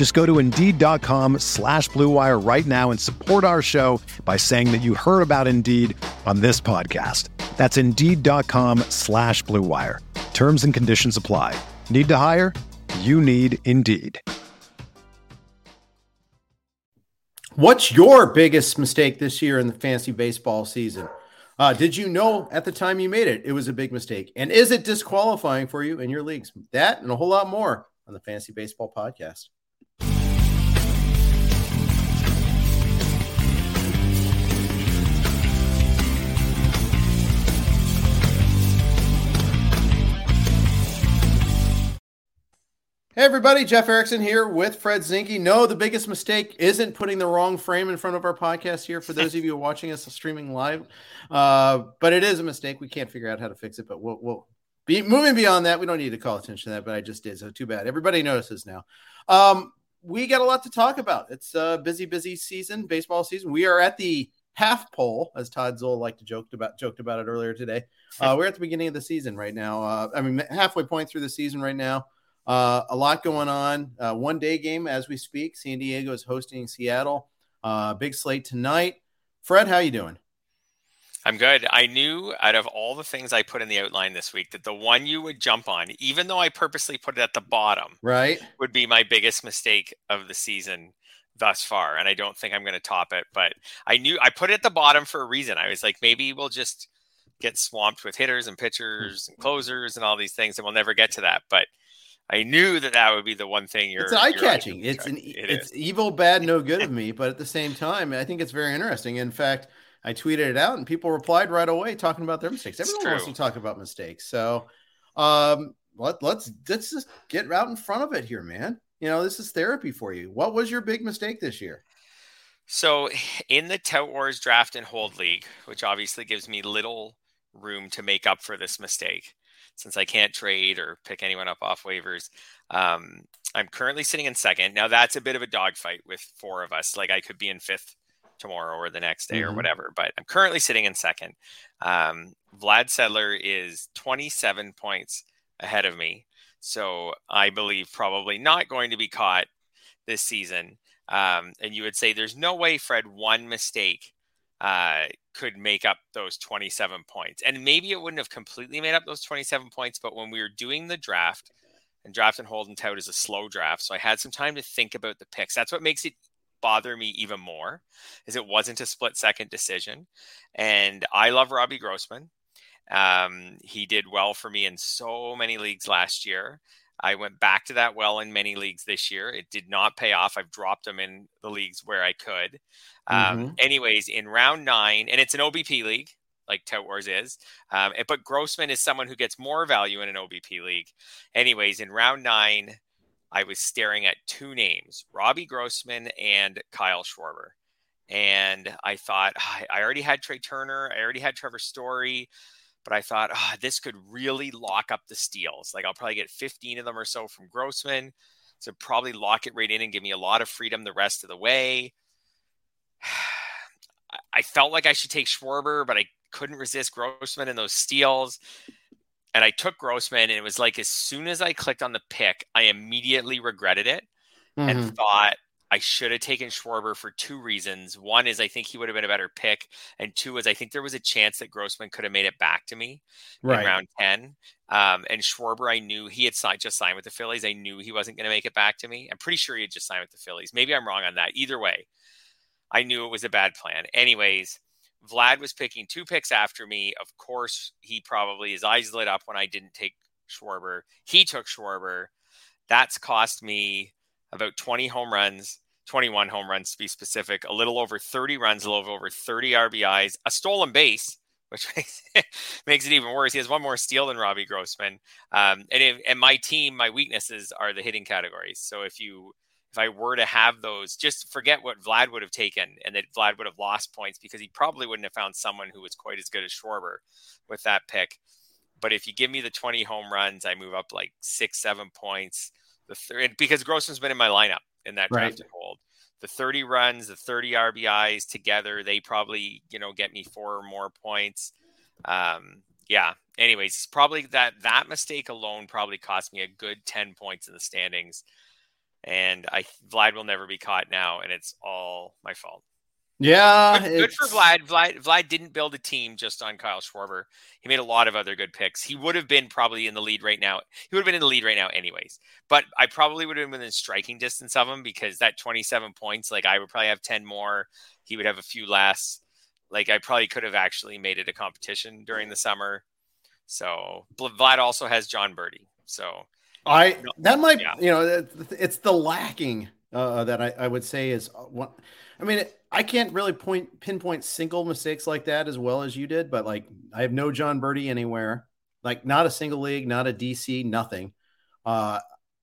Just go to Indeed.com slash BlueWire right now and support our show by saying that you heard about Indeed on this podcast. That's Indeed.com slash BlueWire. Terms and conditions apply. Need to hire? You need Indeed. What's your biggest mistake this year in the fantasy baseball season? Uh, did you know at the time you made it, it was a big mistake? And is it disqualifying for you in your leagues? That and a whole lot more on the Fantasy Baseball Podcast. Hey everybody, Jeff Erickson here with Fred Zinkie. No, the biggest mistake isn't putting the wrong frame in front of our podcast here for those of you watching us streaming live. Uh, but it is a mistake. We can't figure out how to fix it, but we'll, we'll be moving beyond that. We don't need to call attention to that, but I just did. So too bad. Everybody notices now. Um, we got a lot to talk about. It's a busy, busy season, baseball season. We are at the half pole, as Todd Zola liked to joked about joked about it earlier today. Uh, we're at the beginning of the season right now. Uh, I mean, halfway point through the season right now. Uh, a lot going on. Uh, one day game as we speak. San Diego is hosting Seattle. Uh, big slate tonight. Fred, how you doing? I'm good. I knew out of all the things I put in the outline this week that the one you would jump on, even though I purposely put it at the bottom, right, would be my biggest mistake of the season thus far. And I don't think I'm going to top it. But I knew I put it at the bottom for a reason. I was like, maybe we'll just get swamped with hitters and pitchers and closers and all these things, and we'll never get to that. But I knew that that would be the one thing you're. It's eye catching. It's an it it's is. evil, bad, no good of me, but at the same time, I think it's very interesting. In fact, I tweeted it out, and people replied right away talking about their mistakes. Everyone wants to talk about mistakes, so um, let let's let's just get out in front of it here, man. You know, this is therapy for you. What was your big mistake this year? So, in the Tout Wars draft and hold league, which obviously gives me little room to make up for this mistake, since I can't trade or pick anyone up off waivers. Um, I'm currently sitting in second. Now that's a bit of a dogfight with four of us. Like I could be in fifth tomorrow or the next day mm-hmm. or whatever, but I'm currently sitting in second. Um, Vlad Sedler is 27 points ahead of me. So I believe probably not going to be caught this season. Um, and you would say there's no way, Fred, one mistake uh, could make up those 27 points. And maybe it wouldn't have completely made up those 27 points, but when we were doing the draft, and draft and hold and tout is a slow draft, so I had some time to think about the picks. That's what makes it bother me even more, is it wasn't a split second decision. And I love Robbie Grossman. Um, he did well for me in so many leagues last year. I went back to that well in many leagues this year. It did not pay off. I've dropped them in the leagues where I could. Um, mm-hmm. Anyways, in round nine, and it's an OBP league like Tout Wars is, um, but Grossman is someone who gets more value in an OBP league. Anyways, in round nine, I was staring at two names Robbie Grossman and Kyle Schwarber. And I thought, oh, I already had Trea Turner, I already had Trevor Story but I thought, oh, this could really lock up the steals. Like I'll probably get 15 of them or so from Grossman. So probably lock it right in and give me a lot of freedom the rest of the way. I felt like I should take Schwarber, but I couldn't resist Grossman and those steals. And I took Grossman, and it was like as soon as I clicked on the pick, I immediately regretted it mm-hmm. and thought, I should have taken Schwarber for two reasons. One is I think he would have been a better pick, and two is I think there was a chance that Grossman could have made it back to me right. in round ten. Um, and Schwarber, I knew he had signed, just signed with the Phillies. I knew he wasn't going to make it back to me. I'm pretty sure he had just signed with the Phillies. Maybe I'm wrong on that. Either way, I knew it was a bad plan. Anyways, Vlad was picking two picks after me. Of course, he probably his eyes lit up when I didn't take Schwarber. He took Schwarber. That's cost me about 20 home runs, 21 home runs to be specific, a little over 30 runs, a little over 30 RBIs, a stolen base, which makes it, makes it even worse. He has one more steal than Robbie Grossman. Um, and if, and my team, my weaknesses are the hitting categories. So if you if I were to have those, just forget what Vlad would have taken and that Vlad would have lost points because he probably wouldn't have found someone who was quite as good as Schwarber with that pick. But if you give me the 20 home runs, I move up like six, seven points. The third because Grossman's been in my lineup in that right. draft and hold. The 30 runs, the 30 RBIs together, they probably, you know, get me four or more points. Um, yeah. Anyways, probably that that mistake alone probably cost me a good 10 points in the standings and I Vlad will never be caught now, and it's all my fault. Yeah, good, good, for Vlad. Vlad. Vlad didn't build a team just on Kyle Schwarber. He made a lot of other good picks. He would have been probably in the lead right now. He would have been in the lead right now, anyways. But I probably would have been within striking distance of him because that 27 points, like I would probably have 10 more. He would have a few less. Like I probably could have actually made it a competition during the summer. So Vlad also has Jon Berti. So I that might yeah. you know it's the lacking uh, that I, I would say is uh, one. I mean, I can't really point pinpoint single mistakes like that as well as you did, but like I have no Jon Berti anywhere, like not a single league, not a DC, nothing. Uh,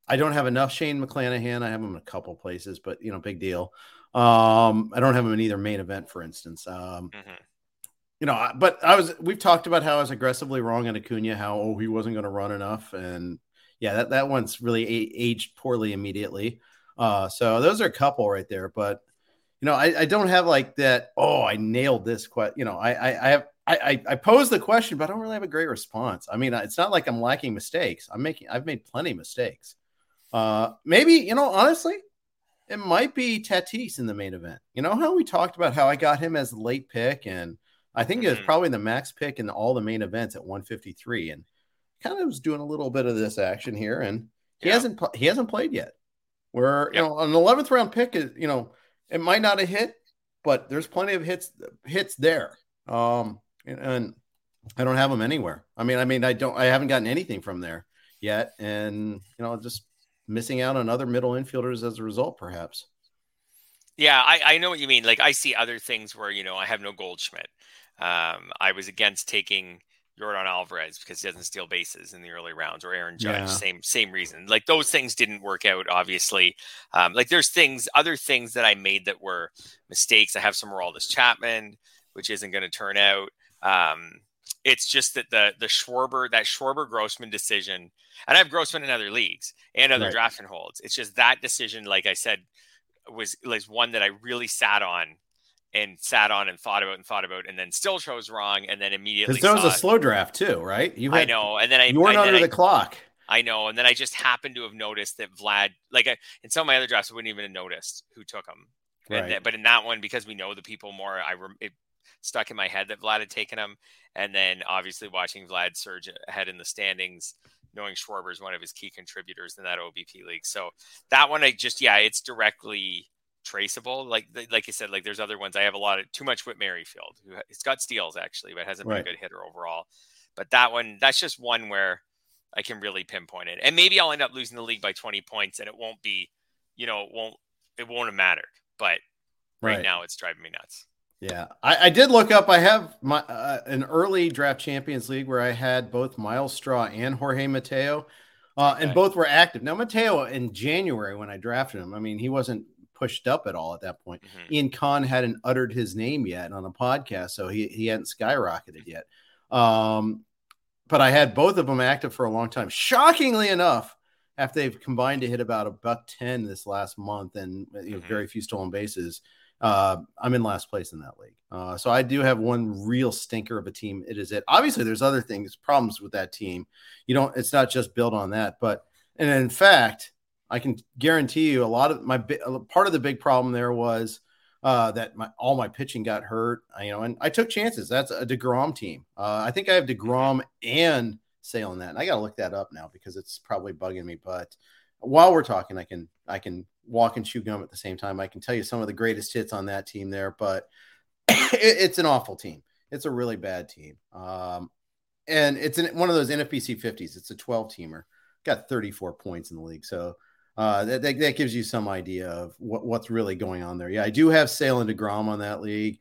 I don't have enough Shane McClanahan. I have him in a couple places, but you know, big deal. Um, I don't have him in either main event, for instance. Um, mm-hmm. You know, but I was. We've talked about how I was aggressively wrong on Acuna, how oh he wasn't going to run enough, and yeah, that, that one's really a- aged poorly immediately. Uh, so those are a couple right there, but you know, I, I don't have like that. Oh, I nailed this. question. you know, I, I, I have, I, I pose the question, but I don't really have a great response. I mean, it's not like I'm lacking mistakes. I'm making, I've made plenty of mistakes. Uh, maybe, you know, honestly, it might be Tatis in the main event. You know how we talked about how I got him as a late pick, and I think it was mm-hmm. probably the max pick in all the main events at 153. And kind of was doing a little bit of this action here, and he yeah. hasn't he hasn't played yet. Where you know an eleventh round pick is you know it might not have hit, but there's plenty of hits hits there. Um, and, and I don't have them anywhere. I mean, I mean, I don't, I haven't gotten anything from there yet, and you know, just missing out on other middle infielders as a result, perhaps. Yeah, I, I know what you mean. Like I see other things where you know I have no Goldschmidt. Um, I was against taking Yordan Alvarez because he doesn't steal bases in the early rounds, or Aaron Judge, yeah. same same reason. Like those things didn't work out, obviously. Um, like there's things, other things that I made that were mistakes. I have some Aroldis Chapman, which isn't going to turn out. Um, it's just that the the Schwarber that Schwarber Grossman decision, and I have Grossman in other leagues and other right. draft and holds. It's just that decision, like I said, was was one that I really sat on and sat on and thought about and thought about and then still chose wrong and then immediately because there was a it. slow draft too right you had, I know and then I you weren't under the I, clock I know and then I just happened to have noticed that Vlad like I, in some of my other drafts I wouldn't even have noticed who took him right. That, but in that one because we know the people more I it stuck in my head that Vlad had taken him and then obviously watching Vlad surge ahead in the standings knowing Schwarber is one of his key contributors in that OBP league so that one I just yeah it's directly traceable. Like like you said, like there's other ones. I have a lot of too much Whit Merrifield, who it's got steals actually, but hasn't right. been a good hitter overall. But that one, that's just one where I can really pinpoint it. And maybe I'll end up losing the league by 20 points, and it won't be, you know, it won't it won't have mattered. But right, right. now, it's driving me nuts. Yeah, I, I did look up. I have my uh, an early draft Champions League where I had both Myles Straw and Jorge Mateo. Uh, and both were active. Now Mateo in January when I drafted him, I mean he wasn't pushed up at all at that point. Mm-hmm. Ian Kahn hadn't uttered his name yet on a podcast, so he, he hadn't skyrocketed yet. Um, but I had both of them active for a long time. Shockingly enough, after they've combined to hit about a buck 10 this last month and you know, mm-hmm. very few stolen bases, uh, I'm in last place in that league. Uh, so I do have one real stinker of a team. It is it. Obviously, there's other things, problems with that team. You don't, it's not just built on that, but, and in fact, I can guarantee you a lot of my part of the big problem there was uh, that my all my pitching got hurt. You know, and I took chances. That's a Degrom team. Uh, I think I have Degrom and Sale in that, and I got to look that up now because it's probably bugging me. But while we're talking, I can I can walk and chew gum at the same time. I can tell you some of the greatest hits on that team there, but it's an awful team. It's a really bad team. Um, and it's in one of those NFBC 50s. It's a 12 teamer, got 34 points in the league. So uh, that, that, that, gives you some idea of what, what's really going on there. Yeah, I do have Sale and DeGrom on that league.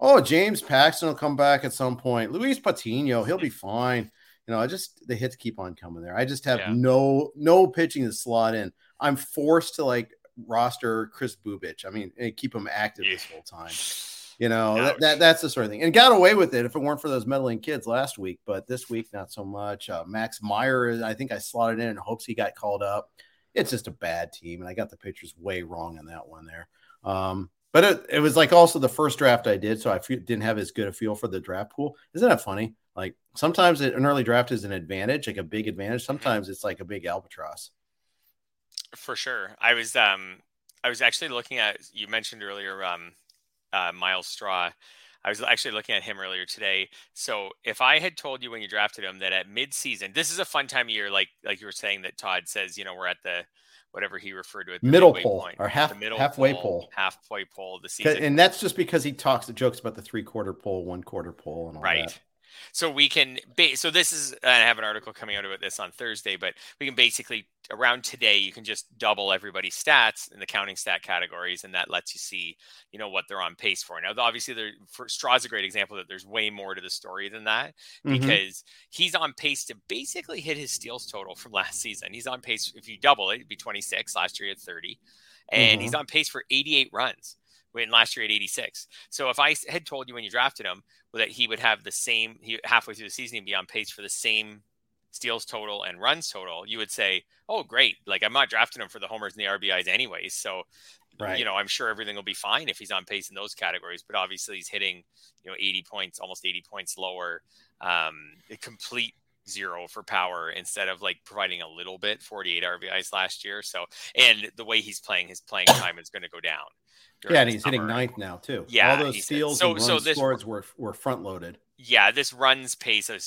Oh, James Paxton will come back at some point. Luis Patino, he'll be fine. You know, I just the hits keep on coming there. I just have yeah. no no pitching to slot in. I'm forced to like roster Kris Bubic. I mean, keep him active yeah. this whole time. You know, that, that, that's the sort of thing. And got away with it if it weren't for those meddling kids last week, but this week not so much. Uh, Max Meyer, I think I slotted in in hopes he got called up. It's just a bad team, and I got the pitchers way wrong on that one there. Um, but it, it was like also the first draft I did, so I didn't have as good a feel for the draft pool. Isn't that funny? Like sometimes an early draft is an advantage, like a big advantage. Sometimes it's like a big albatross. For sure. I was um I was actually looking at you mentioned earlier um uh, Myles Straw. I was actually looking at him earlier today. So if I had told you when you drafted him that at midseason, this is a fun time of year, like like you were saying that Todd says, you know, we're at the whatever he referred to it, middle pole point, or half middle halfway pole, pole, halfway pole of the season, and that's just because he talks the jokes about the three quarter pole, one quarter pole, and all right. That. So we can, so this is, I have an article coming out about this on Thursday, but we can basically around today, you can just double everybody's stats in the counting stat categories, and that lets you see, you know, what they're on pace for. Now, obviously, there for Straw's a great example that there's way more to the story than that mm-hmm. because he's on pace to basically hit his steals total from last season. He's on pace if you double it, it'd be 26. Last year he had 30, and mm-hmm. he's on pace for 88 runs when last year at 86. So if I had told you when you drafted him that he would have the same, he halfway through the season he'd be on pace for the same steals total and runs total, you would say, "Oh, great! Like I'm not drafting him for the homers and the RBIs anyways." So, right. you know, I'm sure everything will be fine if he's on pace in those categories. But obviously, he's hitting, you know, 80 points, almost 80 points lower, um, a complete zero for power instead of like providing a little bit 48 RBIs last year. So, and the way he's playing, his playing time is going to go down. Yeah, and he's summer. hitting ninth now too. Yeah, all those steals so, and so this, scores were were front loaded. Yeah, this runs pace of,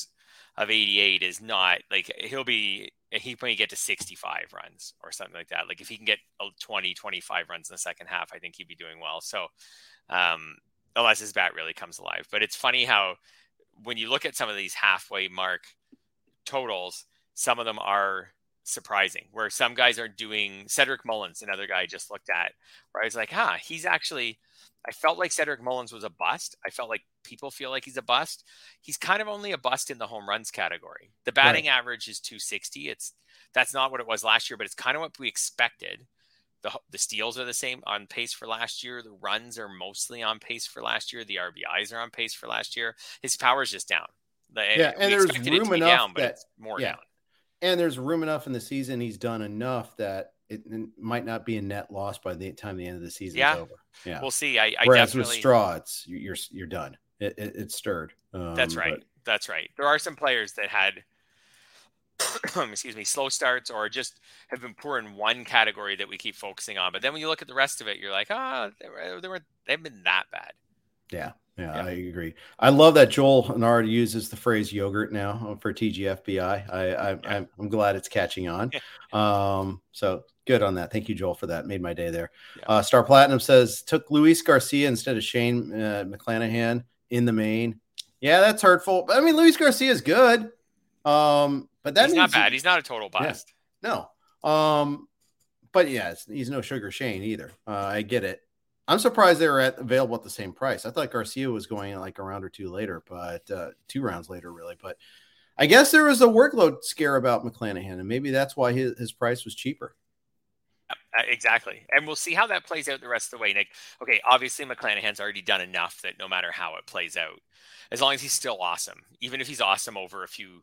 of 88 is not like he'll be he may get to 65 runs or something like that. Like if he can get 20, 25 runs in the second half, I think he'd be doing well. So, um, unless his bat really comes alive. But it's funny how when you look at some of these halfway mark totals, some of them are surprising where some guys are doing Cedric Mullins, another guy I just looked at, where I was like, huh, he's actually, I felt like Cedric Mullins was a bust. I felt like people feel like he's a bust. He's kind of only a bust in the home runs category. The batting right. average is 260. It's, that's not what it was last year, but it's kind of what we expected. The, the steals are the same on pace for last year. The runs are mostly on pace for last year. The RBIs are on pace for last year. His power is just down. Yeah, and there's room enough down, that, more yeah. down and there's room enough in the season. He's done enough that it, it might not be a net loss by the time the end of the season yeah. is over. Yeah, we'll see. I, I Whereas definitely... with straw, it's you're you're done. It, it, it's stirred. Um, That's right. But... That's right. There are some players that had, excuse me, slow starts or just have been poor in one category that we keep focusing on. But then when you look at the rest of it, you're like, ah, oh, they were, they were they haven't been that bad. Yeah. Yeah, yeah, I agree. I love that Joel Nard uses the phrase yogurt now for TGFBI. I, I, yeah. I'm glad it's catching on. um, so good on that. Thank you, Joel, for that. Made my day there. Yeah. Uh, Star Platinum says took Luis Garcia instead of Shane uh, McClanahan in the main. Yeah, that's hurtful. But I mean, Luis Garcia is good. Um, but that's not bad. He, he's not a total bust. Yeah, no. Um, but yeah, he's no Sugar Shane either. Uh, I get it. I'm surprised they were at, available at the same price. I thought Garcia was going like a round or two later, but uh, two rounds later, really. But I guess there was a workload scare about McClanahan, and maybe that's why his, his price was cheaper. Exactly. And we'll see how that plays out the rest of the way, Nick. Okay, obviously McClanahan's already done enough that no matter how it plays out, as long as he's still awesome, even if he's awesome over a few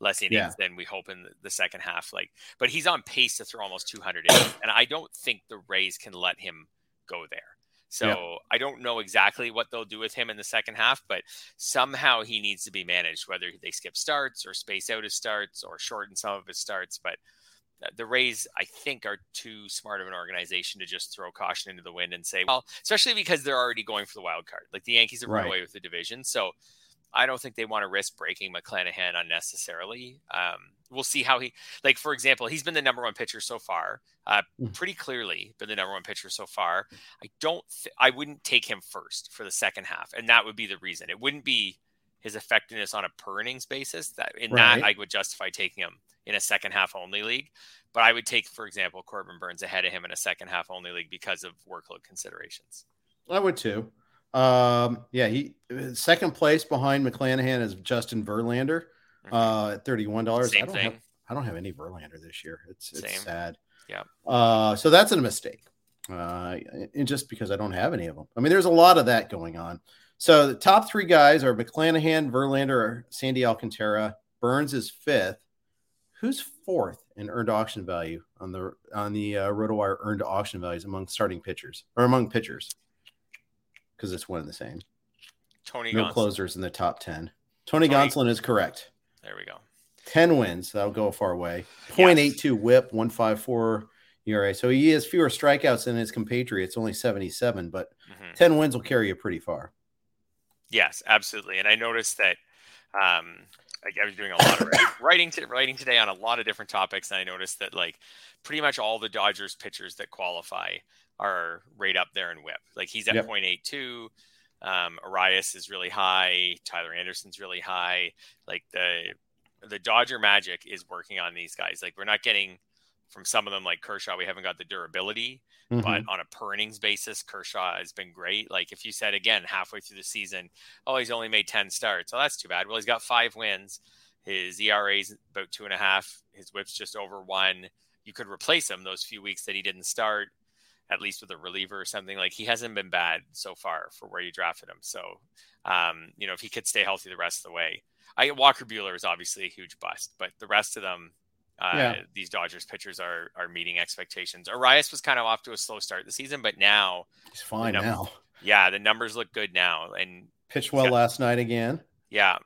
less innings yeah. than we hope in the second half, like, but he's on pace to throw almost 200 innings, and I don't think the Rays can let him go there. So yeah. I don't know exactly what they'll do with him in the second half, but somehow he needs to be managed, whether they skip starts or space out his starts or shorten some of his starts. But the Rays, I think, are too smart of an organization to just throw caution into the wind and say, well, especially because they're already going for the wild card. Like the Yankees have run right. away with the division. So I don't think they want to risk breaking McClanahan unnecessarily. Um, we'll see how he, like for example, he's been the number one pitcher so far, uh, mm. pretty clearly been the number one pitcher so far. I don't, th- I wouldn't take him first for the second half, and that would be the reason. It wouldn't be his effectiveness on a per innings basis. That in right. that I would justify taking him in a second half only league. But I would take, for example, Corbin Burnes ahead of him in a second half only league because of workload considerations. I would too. Um, yeah, he second place behind McClanahan is Justin Verlander. Uh, at thirty one dollars. Same I don't thing. Have, I don't have any Verlander this year. It's it's Same. sad. Yeah. Uh, so that's a mistake. Uh, and just because I don't have any of them. I mean, there's a lot of that going on. So the top three guys are McClanahan, Verlander, Sandy Alcantara. Burnes is fifth. Who's fourth in earned auction value on the on the uh, RotoWire earned auction values among starting pitchers or among pitchers? Because it's one and the same. Tony no Gonsolin. closers in the top ten. Tony, Tony Gonsolin is correct. There we go. Ten wins. That'll go a far way. 0.82 yes. WHIP, one five four ERA. So he has fewer strikeouts than his compatriots, only seventy seven, but mm-hmm. ten wins will carry you pretty far. Yes, absolutely. And I noticed that um, I, was doing a lot of writing to, writing today on a lot of different topics, and I noticed that like pretty much all the Dodgers pitchers that qualify are right up there in WHIP. Like he's at yep. 0.82. Um, Urias is really high. Tyler Anderson's really high. Like the the Dodger magic is working on these guys. Like we're not getting from some of them like Kershaw, we haven't got the durability, mm-hmm. but on a per innings basis, Kershaw has been great. Like if you said again halfway through the season, oh, he's only made 10 starts. Oh, that's too bad. Well, he's got five wins. His ERA is about two and a half. His whip's just over one. You could replace him those few weeks that he didn't start, at least with a reliever or something. Like he hasn't been bad so far for where you drafted him. So, um, you know, if he could stay healthy the rest of the way, I Walker Buehler is obviously a huge bust, but the rest of them, uh, yeah. these Dodgers pitchers are are meeting expectations. Urias was kind of off to a slow start the season, but now he's fine num- now. Yeah, the numbers look good now, and pitched well got, last night again. Yeah,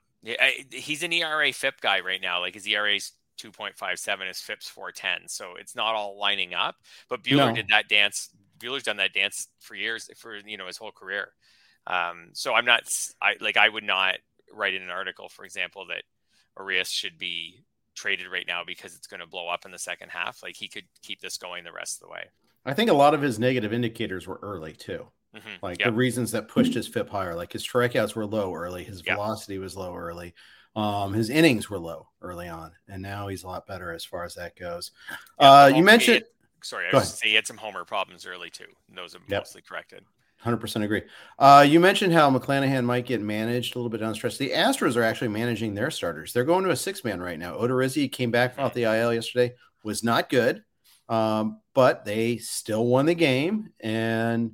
he's an ERA FIP guy right now. Like his ERA is 2.57, is FIP's 410. So it's not all lining up. But Buehler no. did that dance. Buehler's done that dance for years, for you know his whole career. Um, so I'm not, I like, I would not write in an article, for example, that Urias should be traded right now because it's going to blow up in the second half. Like he could keep this going the rest of the way. I think a lot of his negative indicators were early too. Mm-hmm. Like yep. the reasons that pushed his FIP higher, like his strikeouts were low early, his yep. velocity was low early, um, his innings were low early on, and now he's a lot better as far as that goes. uh, you mentioned, had, sorry, I was say he had some homer problems early too. those are yep. mostly corrected. 100% agree. Uh, you mentioned how McClanahan might get managed a little bit down stretch. The Astros are actually managing their starters. They're going to a six man right now. Odorizzi came back off the IL yesterday, was not good, um, but they still won the game, and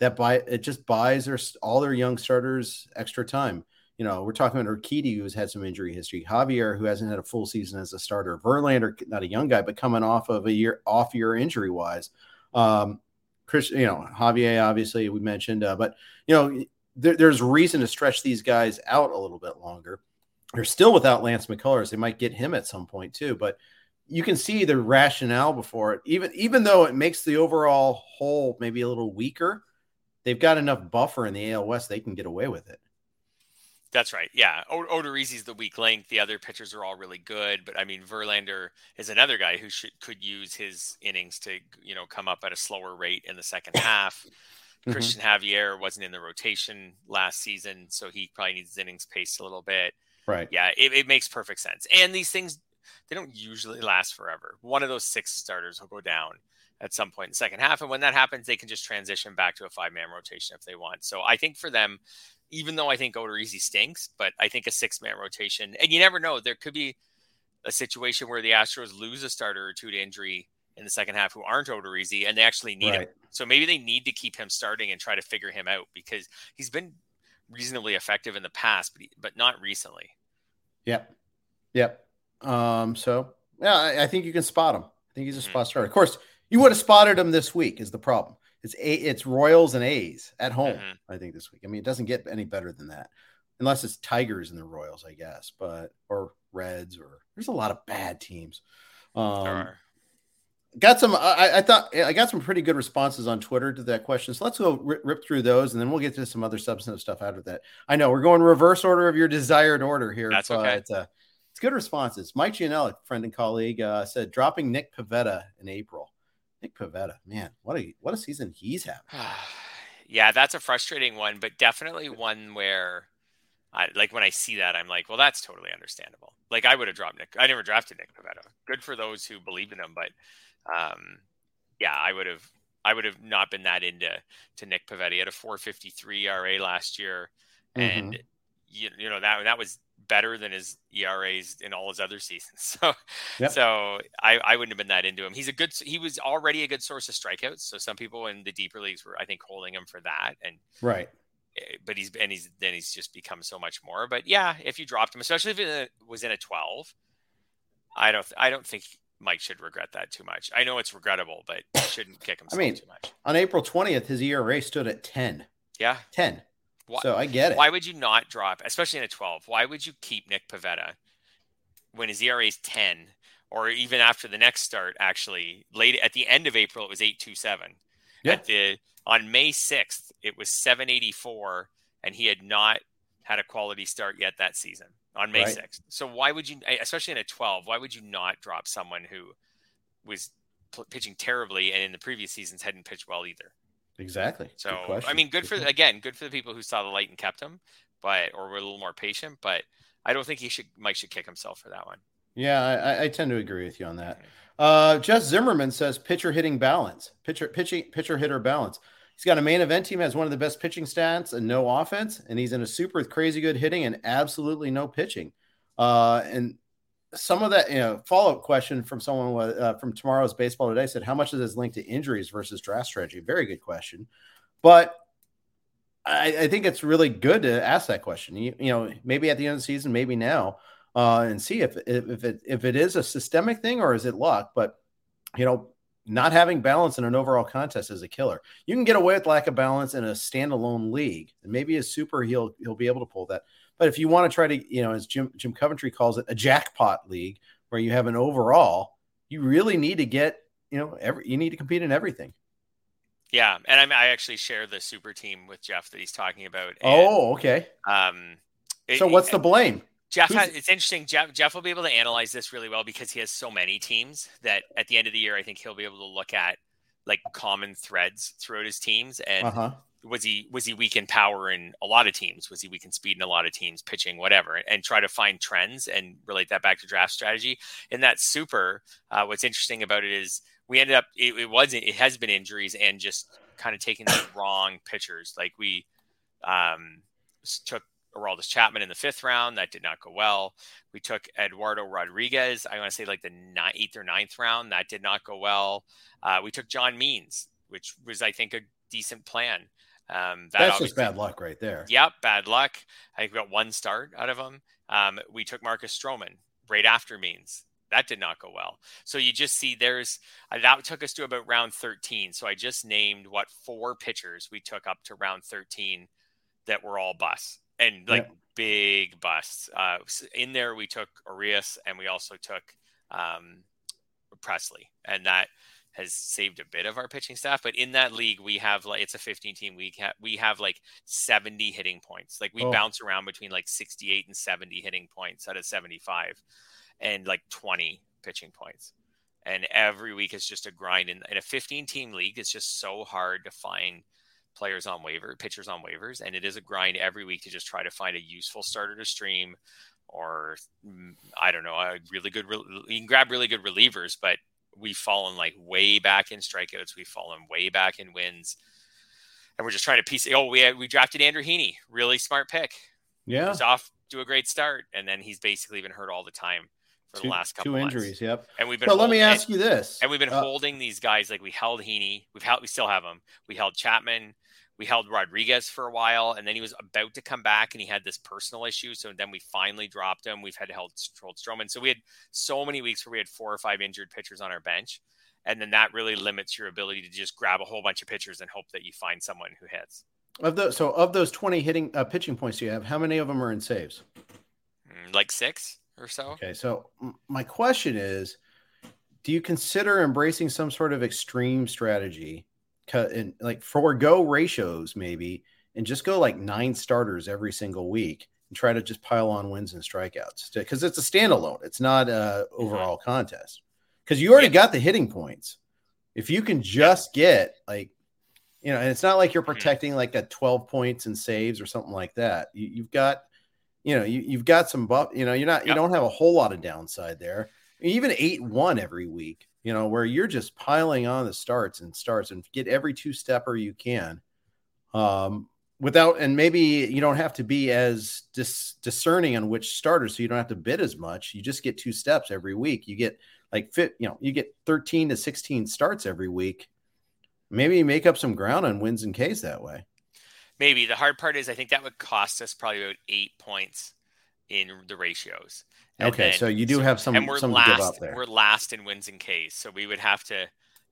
that buy it just buys their all their young starters extra time. You know, we're talking about Urquidy, who's had some injury history, Javier, who hasn't had a full season as a starter, Verlander, not a young guy, but coming off of a year off year injury wise. Um, Chris, you know, Javier, obviously we mentioned, uh, but you know, there, there's reason to stretch these guys out a little bit longer. They're still without Lance McCullers. They might get him at some point too, but you can see the rationale before it. Even even though it makes the overall whole maybe a little weaker, they've got enough buffer in the AL West they can get away with it. That's right. Yeah. O- Odorizzi's the weak link. The other pitchers are all really good, but I mean Verlander is another guy who should could use his innings to you know come up at a slower rate in the second half. mm-hmm. Cristian Javier wasn't in the rotation last season, so he probably needs his innings paced a little bit. Right. Yeah, it, it makes perfect sense. And these things they don't usually last forever. One of those six starters will go down at some point in the second half. And when that happens, they can just transition back to a five man rotation if they want. So I think for them, even though I think Odorizzi stinks, but I think a six man rotation, and you never know, there could be a situation where the Astros lose a starter or two to injury in the second half who aren't Odorizzi and they actually need right. him. So maybe they need to keep him starting and try to figure him out because he's been reasonably effective in the past, but, but not recently. Yep. Yep. Um, so yeah, I, I think you can spot him. I think he's a mm-hmm. spot starter. Of course, you would have spotted him this week is the problem. It's a, it's Royals and A's at home. Mm-hmm. I think this week. I mean, it doesn't get any better than that, unless it's Tigers and the Royals, I guess. But or Reds or there's a lot of bad teams. Um, got some. I, I, thought I got some pretty good responses on Twitter to that question. So let's go rip, rip, through those, and then we'll get to some other substantive stuff out of that. I know we're going reverse order of your desired order here. That's okay. But, uh, it's good responses. Mike Gianella, friend and colleague, uh, said dropping Nick Pivetta in April. Nick Pivetta, man, what a what a season he's having. yeah, that's a frustrating one, but definitely one where, I, like when I see that, I'm like, well, that's totally understandable. Like I would have dropped Nick. I never drafted Nick Pivetta. Good for those who believed in him, but um, yeah, I would have I would have not been that into to Nick Pivetta. He had a 453 ERA last year, mm-hmm. and you, you know that that was better than his ERAs in all his other seasons. So, yep. so I, I wouldn't have been that into him. He's a good. He was already a good source of strikeouts. So some people in the deeper leagues were, I think, holding him for that. And right. Eh, but he's and he's then he's just become so much more. But yeah, if you dropped him, especially if it was in a twelve, I don't. I don't think Mike should regret that too much. I know it's regrettable, but shouldn't kick himself I mean, too much. On April twentieth, his ERA stood at ten. Yeah, ten. Why, so I get it. Why would you not drop, especially in a 12? Why would you keep Nick Pivetta when his ERA is 10, or even after the next start? Actually, late at the end of April, it was 8.27. Yeah. At the on May 6th, it was 7.84, and he had not had a quality start yet that season on May right. 6th. So why would you, especially in a 12, why would you not drop someone who was pitching terribly and in the previous seasons hadn't pitched well either? Exactly. So I mean, good, for again, good for the people who saw the light and kept him, but or were a little more patient. But I don't think he should Mike should kick himself for that one. Yeah, I, I tend to agree with you on that. Uh, Jess Zimmerman says pitcher hitting balance, pitcher pitching pitcher hitter balance. He's got a main event team has one of the best pitching stats and no offense, and he's in a super with crazy good hitting and absolutely no pitching. Uh, and some of that, you know, follow up question from someone uh, from tomorrow's baseball today said, how much is this linked to injuries versus draft strategy? Very good question, but I, I, think it's really good to ask that question. You, you, know, maybe at the end of the season, maybe now, uh, and see if if it if it is a systemic thing or is it luck. But you know, not having balance in an overall contest is a killer. You can get away with lack of balance in a standalone league, and maybe a super he'll he'll be able to pull that. But if you want to try to, you know, as Jim Jim Coventry calls it, a jackpot league where you have an overall, you really need to get, you know, every you need to compete in everything. Yeah, and I, I actually share the super team with Jeff that he's talking about. And, oh, okay. Um, so it, what's the blame? Jeff, has, it's interesting. Jeff, Jeff will be able to analyze this really well because he has so many teams that at the end of the year, I think he'll be able to look at like common threads throughout his teams and uh-huh was he was he weak in power in a lot of teams? Was he weak in speed in a lot of teams, pitching, whatever, and try to find trends and relate that back to draft strategy. In that super, uh, what's interesting about it is we ended up it, it was it has been injuries and just kind of taking the wrong pitchers. Like we um, took Aroldis Chapman in the fifth round. That did not go well. We took Eduardo Rodriguez. I want to say like the ninth, eighth or ninth round. That did not go well. Uh, we took John Means, which was I think a decent plan. Um, that That's just bad luck right there. Yep, bad luck. I think we got one start out of him. Um, we took Marcus Stroman right after Means. That did not go well. So you just see there's uh, that took us to about round 13. So I just named what four pitchers we took up to round 13 that were all busts and like yeah. big busts. Uh, in there we took Urias and we also took um, Pressly, and that has saved a bit of our pitching staff. But in that league, we have like it's a 15 team league. We have like 70 hitting points. Like we oh. bounce around between like 68 and 70 hitting points out of 75, and like 20 pitching points. And every week is just a grind. In, in a 15 team league, it's just so hard to find players on waiver, pitchers on waivers, and it is a grind every week to just try to find a useful starter to stream or mm, I don't know, a really good. You can grab really good relievers, but we've fallen like way back in strikeouts. We've fallen way back in wins. And we're just trying to piece it. Oh, we had, we drafted Andrew Heaney, really smart pick. Yeah. He's off to a great start. And then he's basically been hurt all the time for two, the last couple two injuries. Yep. And we've been. So let me ask you this. And we've been uh, holding these guys like we held Heaney. We've held. We still have him. We held Chapman we held Rodriguez for a while, and then he was about to come back, and he had this personal issue. So then we finally dropped him. We've had to hold, hold Stroman. So we had so many weeks where we had four or five injured pitchers on our bench, and then that really limits your ability to just grab a whole bunch of pitchers and hope that you find someone who hits. Of those, so of those twenty hitting uh, pitching points you have, how many of them are in saves? Mm, like six or so. Okay, so my question is do you consider embracing some sort of extreme strategy, and like forego ratios maybe, and just go like nine starters every single week and try to just pile on wins and strikeouts because it's a standalone. It's not a mm-hmm. overall contest because you already yeah. got the hitting points. If you can just get like, you know, and it's not like you're mm-hmm. protecting like a 12 points and saves or something like that. You, have got, you know, you, you've got some buff, you know, you're not, yep. you don't have a whole lot of downside there. Even eight one every week, you know, where you're just piling on the starts and starts and get every two stepper you can. Um, without and maybe you don't have to be as dis, discerning on which starters so you don't have to bid as much. You just get two steps every week. You get like fit you know you get 13 to 16 starts every week. Maybe make up some ground on wins and Ks that way. Maybe. The hard part is i think that would cost us probably about eight points in the ratios and okay then, so you do so, have some and we're some last we're last in wins and Ks so we would have to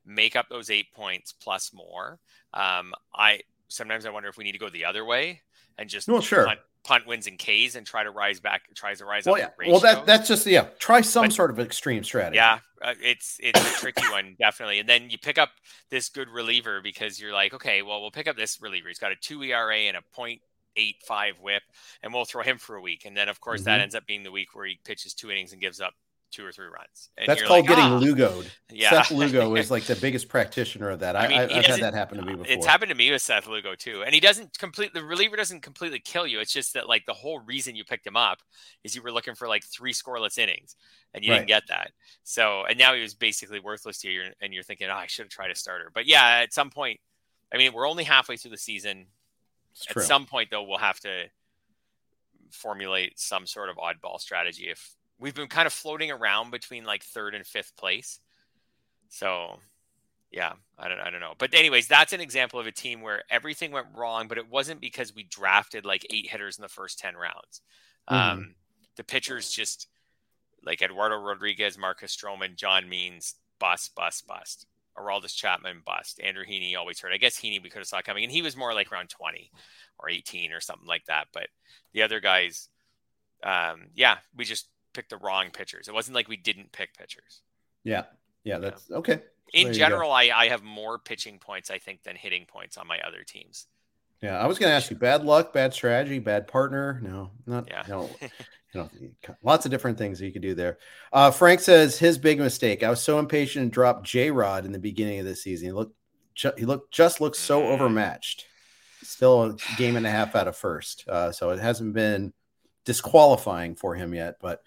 make up those eight points plus more um, i sometimes I wonder if we need to go the other way and just well, sure. punt, punt wins and Ks and try to rise back, tries to rise well, up. Yeah. Well, that that's just yeah. Try some but, sort of extreme strategy. Yeah, uh, it's it's a tricky one definitely. And then you pick up this good reliever because you're like, okay, well, we'll pick up this reliever. He's got a two ERA and a point eight five whip, and we'll throw him for a week. And then of course mm-hmm. that ends up being the week where he pitches two innings and gives up two or three runs. And That's called like, getting ah. Lugoed. Yeah. Seth Lugo is like the biggest practitioner of that. I, mean, I, have had that happen to me before. It's happened to me with Seth Lugo too. And he doesn't complete the reliever doesn't completely kill you. It's just that like the whole reason you picked him up is you were looking for like three scoreless innings and you right. didn't get that. So and now he was basically worthless to you and you're thinking, oh, I should have tried a starter. But yeah, at some point, I mean, we're only halfway through the season. At some point though, we'll have to formulate some sort of oddball strategy if we've been kind of floating around between like third and fifth place. So yeah, I don't I don't know. But anyways, that's an example of a team where everything went wrong, but it wasn't because we drafted like eight hitters in the first 10 rounds. Mm-hmm. Um, the pitchers just like Eduardo Rodriguez, Marcus Stroman, John Means, bust, bust, bust. Aroldis Chapman, bust. Andrew Heaney always hurt. I guess Heaney we could have saw coming, and he was more like around 20 or 18 or something like that. But the other guys, um, yeah, we just picked the wrong pitchers. It wasn't like we didn't pick pitchers. Yeah. Yeah. That's okay. In general, I, I have more pitching points, I think, than hitting points on my other teams. Yeah. I was going to ask you bad luck, bad strategy, bad partner. No, not, yeah. no. you know, lots of different things you could do there. Uh, Frank says his big mistake. I was so impatient and dropped J Rod in the beginning of the season. He looked, he looked, just looks so mm. overmatched. Still a game and a half out of first. Uh, so it hasn't been disqualifying for him yet, but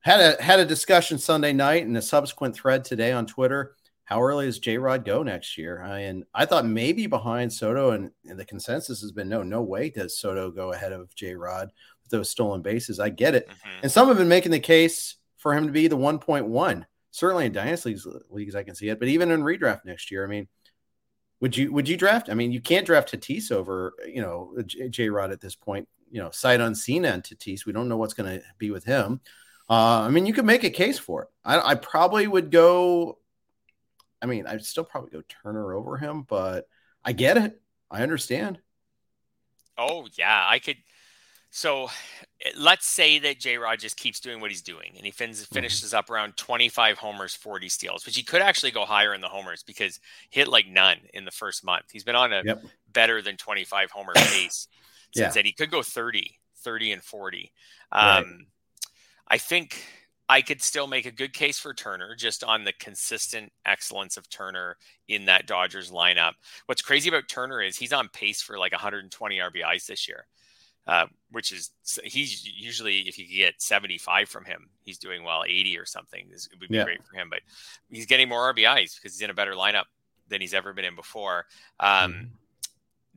had a had a discussion Sunday night and a subsequent thread today on Twitter. How early does J Rod go next year? I, and I thought maybe behind Soto, and, and, the consensus has been no, no way does Soto go ahead of J Rod those stolen bases. I get it, mm-hmm. and some have been making the case for him to be the 1.1. Certainly in dynasty leagues, leagues, I can see it, but even in redraft next year, I mean, would you would you draft? I mean, you can't draft Tatis over you know J Rod at this point. You know, sight unseen on Tatis. We don't know what's going to be with him. Uh, I mean, you could make a case for it. I, I probably would go. I mean, I'd still probably go Turner over him, but I get it. I understand. Oh yeah, I could. So let's say that J Rod just keeps doing what he's doing and he fin- mm-hmm. finishes mm-hmm. up around 25 homers, 40 steals, which he could actually go higher in the homers because he hit like none in the first month. He's been on a yep. better than 25 homer pace since yeah. then. He could go 30, 30 and 40. Um, right. I think I could still make a good case for Turner just on the consistent excellence of Turner in that Dodgers lineup. What's crazy about Turner is he's on pace for like 120 RBIs this year, uh, which is he's usually if you get 75 from him, he's doing well. 80 or something it would be yeah. great for him, but he's getting more RBIs because he's in a better lineup than he's ever been in before. Um, mm-hmm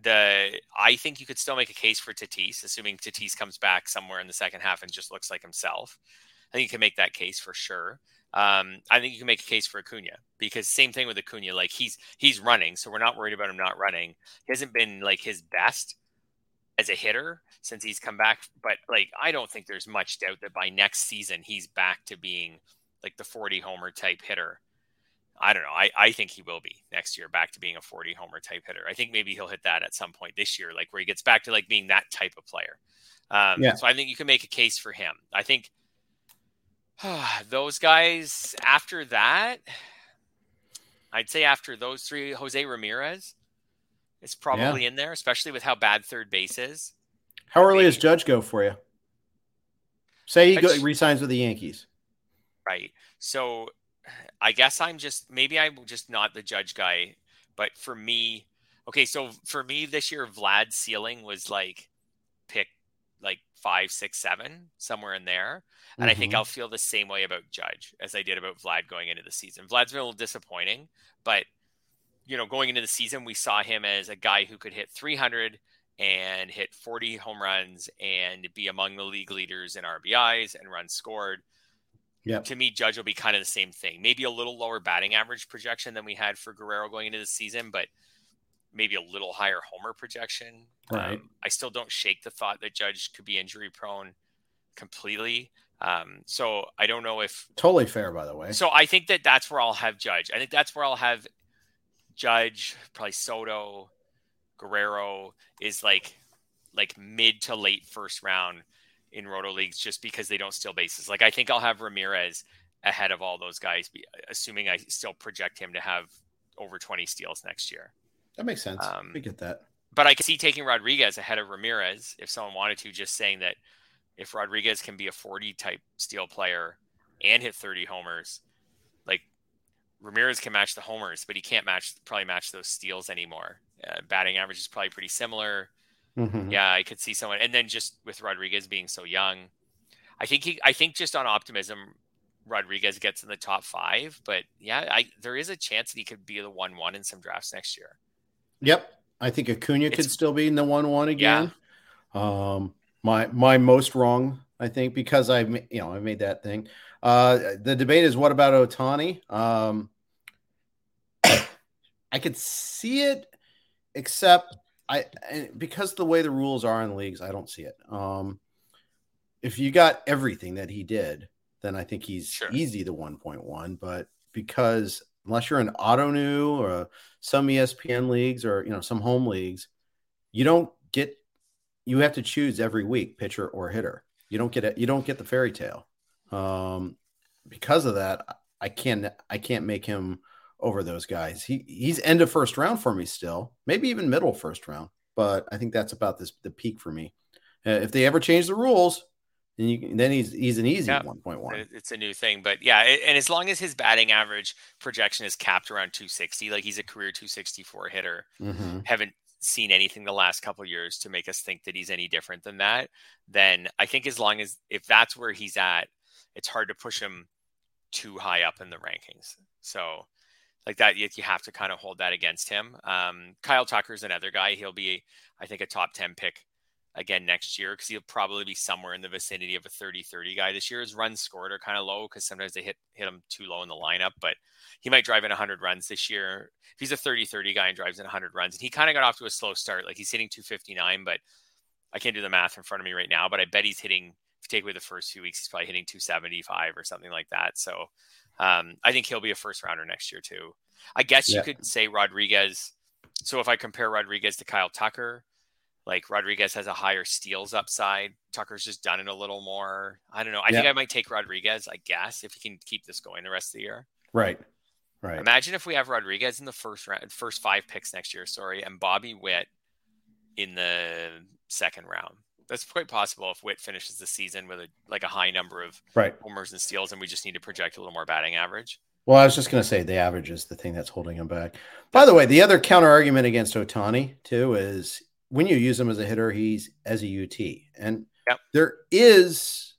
the I think you could still make a case for Tatis, assuming Tatis comes back somewhere in the second half and just looks like himself. I think you can make that case for sure. Um, I think you can make a case for Acuna because same thing with Acuna. Like he's he's running, so we're not worried about him not running. He hasn't been like his best as a hitter since he's come back, but like I don't think there's much doubt that by next season he's back to being like the 40 homer type hitter I don't know. I, I think he will be next year back to being a 40 homer type hitter. I think maybe he'll hit that at some point this year, like where he gets back to like being that type of player. Um, yeah. So I think you can make a case for him. I think those guys after that, I'd say after those three, Jose Ramirez is probably yeah. in there, especially with how bad third base is. How early does Judge go for you? Say he go, resigns with the Yankees. Right. So I guess I'm just maybe I'm just not the Judge guy, but for me, okay. So for me this year, Vlad's ceiling was like pick like five, six, seven, somewhere in there. And mm-hmm. I think mm-hmm. I'll feel the same way about Judge as I did about Vlad going into the season. Vlad's been a little disappointing, but you know, going into the season, we saw him as a guy who could hit 300 and hit 40 home runs and be among the league leaders in RBIs and runs scored. Yeah. To me, Judge will be kind of the same thing. Maybe a little lower batting average projection than we had for Guerrero going into the season, but maybe a little higher homer projection. Right. Um, I still don't shake the thought that Judge could be injury prone completely. Um, so I don't know if totally fair, by the way. So I think that that's where I'll have Judge. I think that's where I'll have Judge, probably Soto, Guerrero is like like mid to late first round in roto leagues just because they don't steal bases. Like I think I'll have Ramirez ahead of all those guys, assuming I still project him to have over 20 steals next year. That makes sense. Um, we get that. But I can see taking Rodriguez ahead of Ramirez if someone wanted to, just saying that if Rodriguez can be a 40 type steal player and hit 30 homers, Ramirez can match the homers, but he can't match probably match those steals anymore. Uh, batting average is probably pretty similar. Mm-hmm. Yeah, I could see someone, and then just with Rodriguez being so young, I think he, I think just on optimism, Rodriguez gets in the top five. But yeah, I there is a chance that he could be the one-one in some drafts next year. Yep, I think Acuna it's, could still be in the one-one again. Yeah. Um, my my most wrong, I think, because I've you know I made that thing. Uh, the debate is what about Ohtani? Um, I could see it, except I because the way the rules are in leagues, I don't see it. Um, if you got everything that he did, then I think he's sure. easy the 1.1. But because unless you're an new or some ESPN leagues or you know some home leagues, you don't get you have to choose every week pitcher or hitter. You don't get it. You don't get the fairy tale. Um, because of that, I can't I can't make him over those guys. He he's end of first round for me still, maybe even middle first round. But I think that's about this the peak for me. Uh, if they ever change the rules, then you then he's he's an easy yeah, one point one. It's a new thing, but yeah, and as long as his batting average projection is capped around 260, like he's a career 264 hitter, mm-hmm. haven't seen anything the last couple years to make us think that he's any different than that. Then I think as long as if that's where he's at, it's hard to push him too high up in the rankings. So like that you, have to kind of hold that against him. Um, Kyle Tucker is another guy. He'll be, I think, a top 10 pick again next year because he'll probably be somewhere in the vicinity of a 30 30 guy this year. His runs scored are kind of low because sometimes they hit, hit him too low in the lineup, but he might drive in 100 runs this year. If he's a 30 30 guy and drives in 100 runs, and he kind of got off to a slow start, like he's hitting 259, but I can't do the math in front of me right now, but I bet he's hitting, you take away the first few weeks, he's probably hitting 275 or something like that. So um, I think he'll be a first rounder next year too. I guess yeah. you could say Rodriguez. So if I compare Rodriguez to Kyle Tucker, like Rodriguez has a higher steals upside. Tucker's just done it a little more. I don't know. I yeah. think I might take Rodriguez, I guess, if he can keep this going the rest of the year. Right. Right. Imagine if we have Rodriguez in the first round, first five picks next year, sorry, and Bobby Witt in the second round that's quite possible if Witt finishes the season with a like a high number of right. homers and steals, and we just need to project a little more batting average. Well, I was just going to say the average is the thing that's holding him back. By the way, the other counter argument against Ohtani too is when you use him as a hitter, he's as a UT, and yep. there is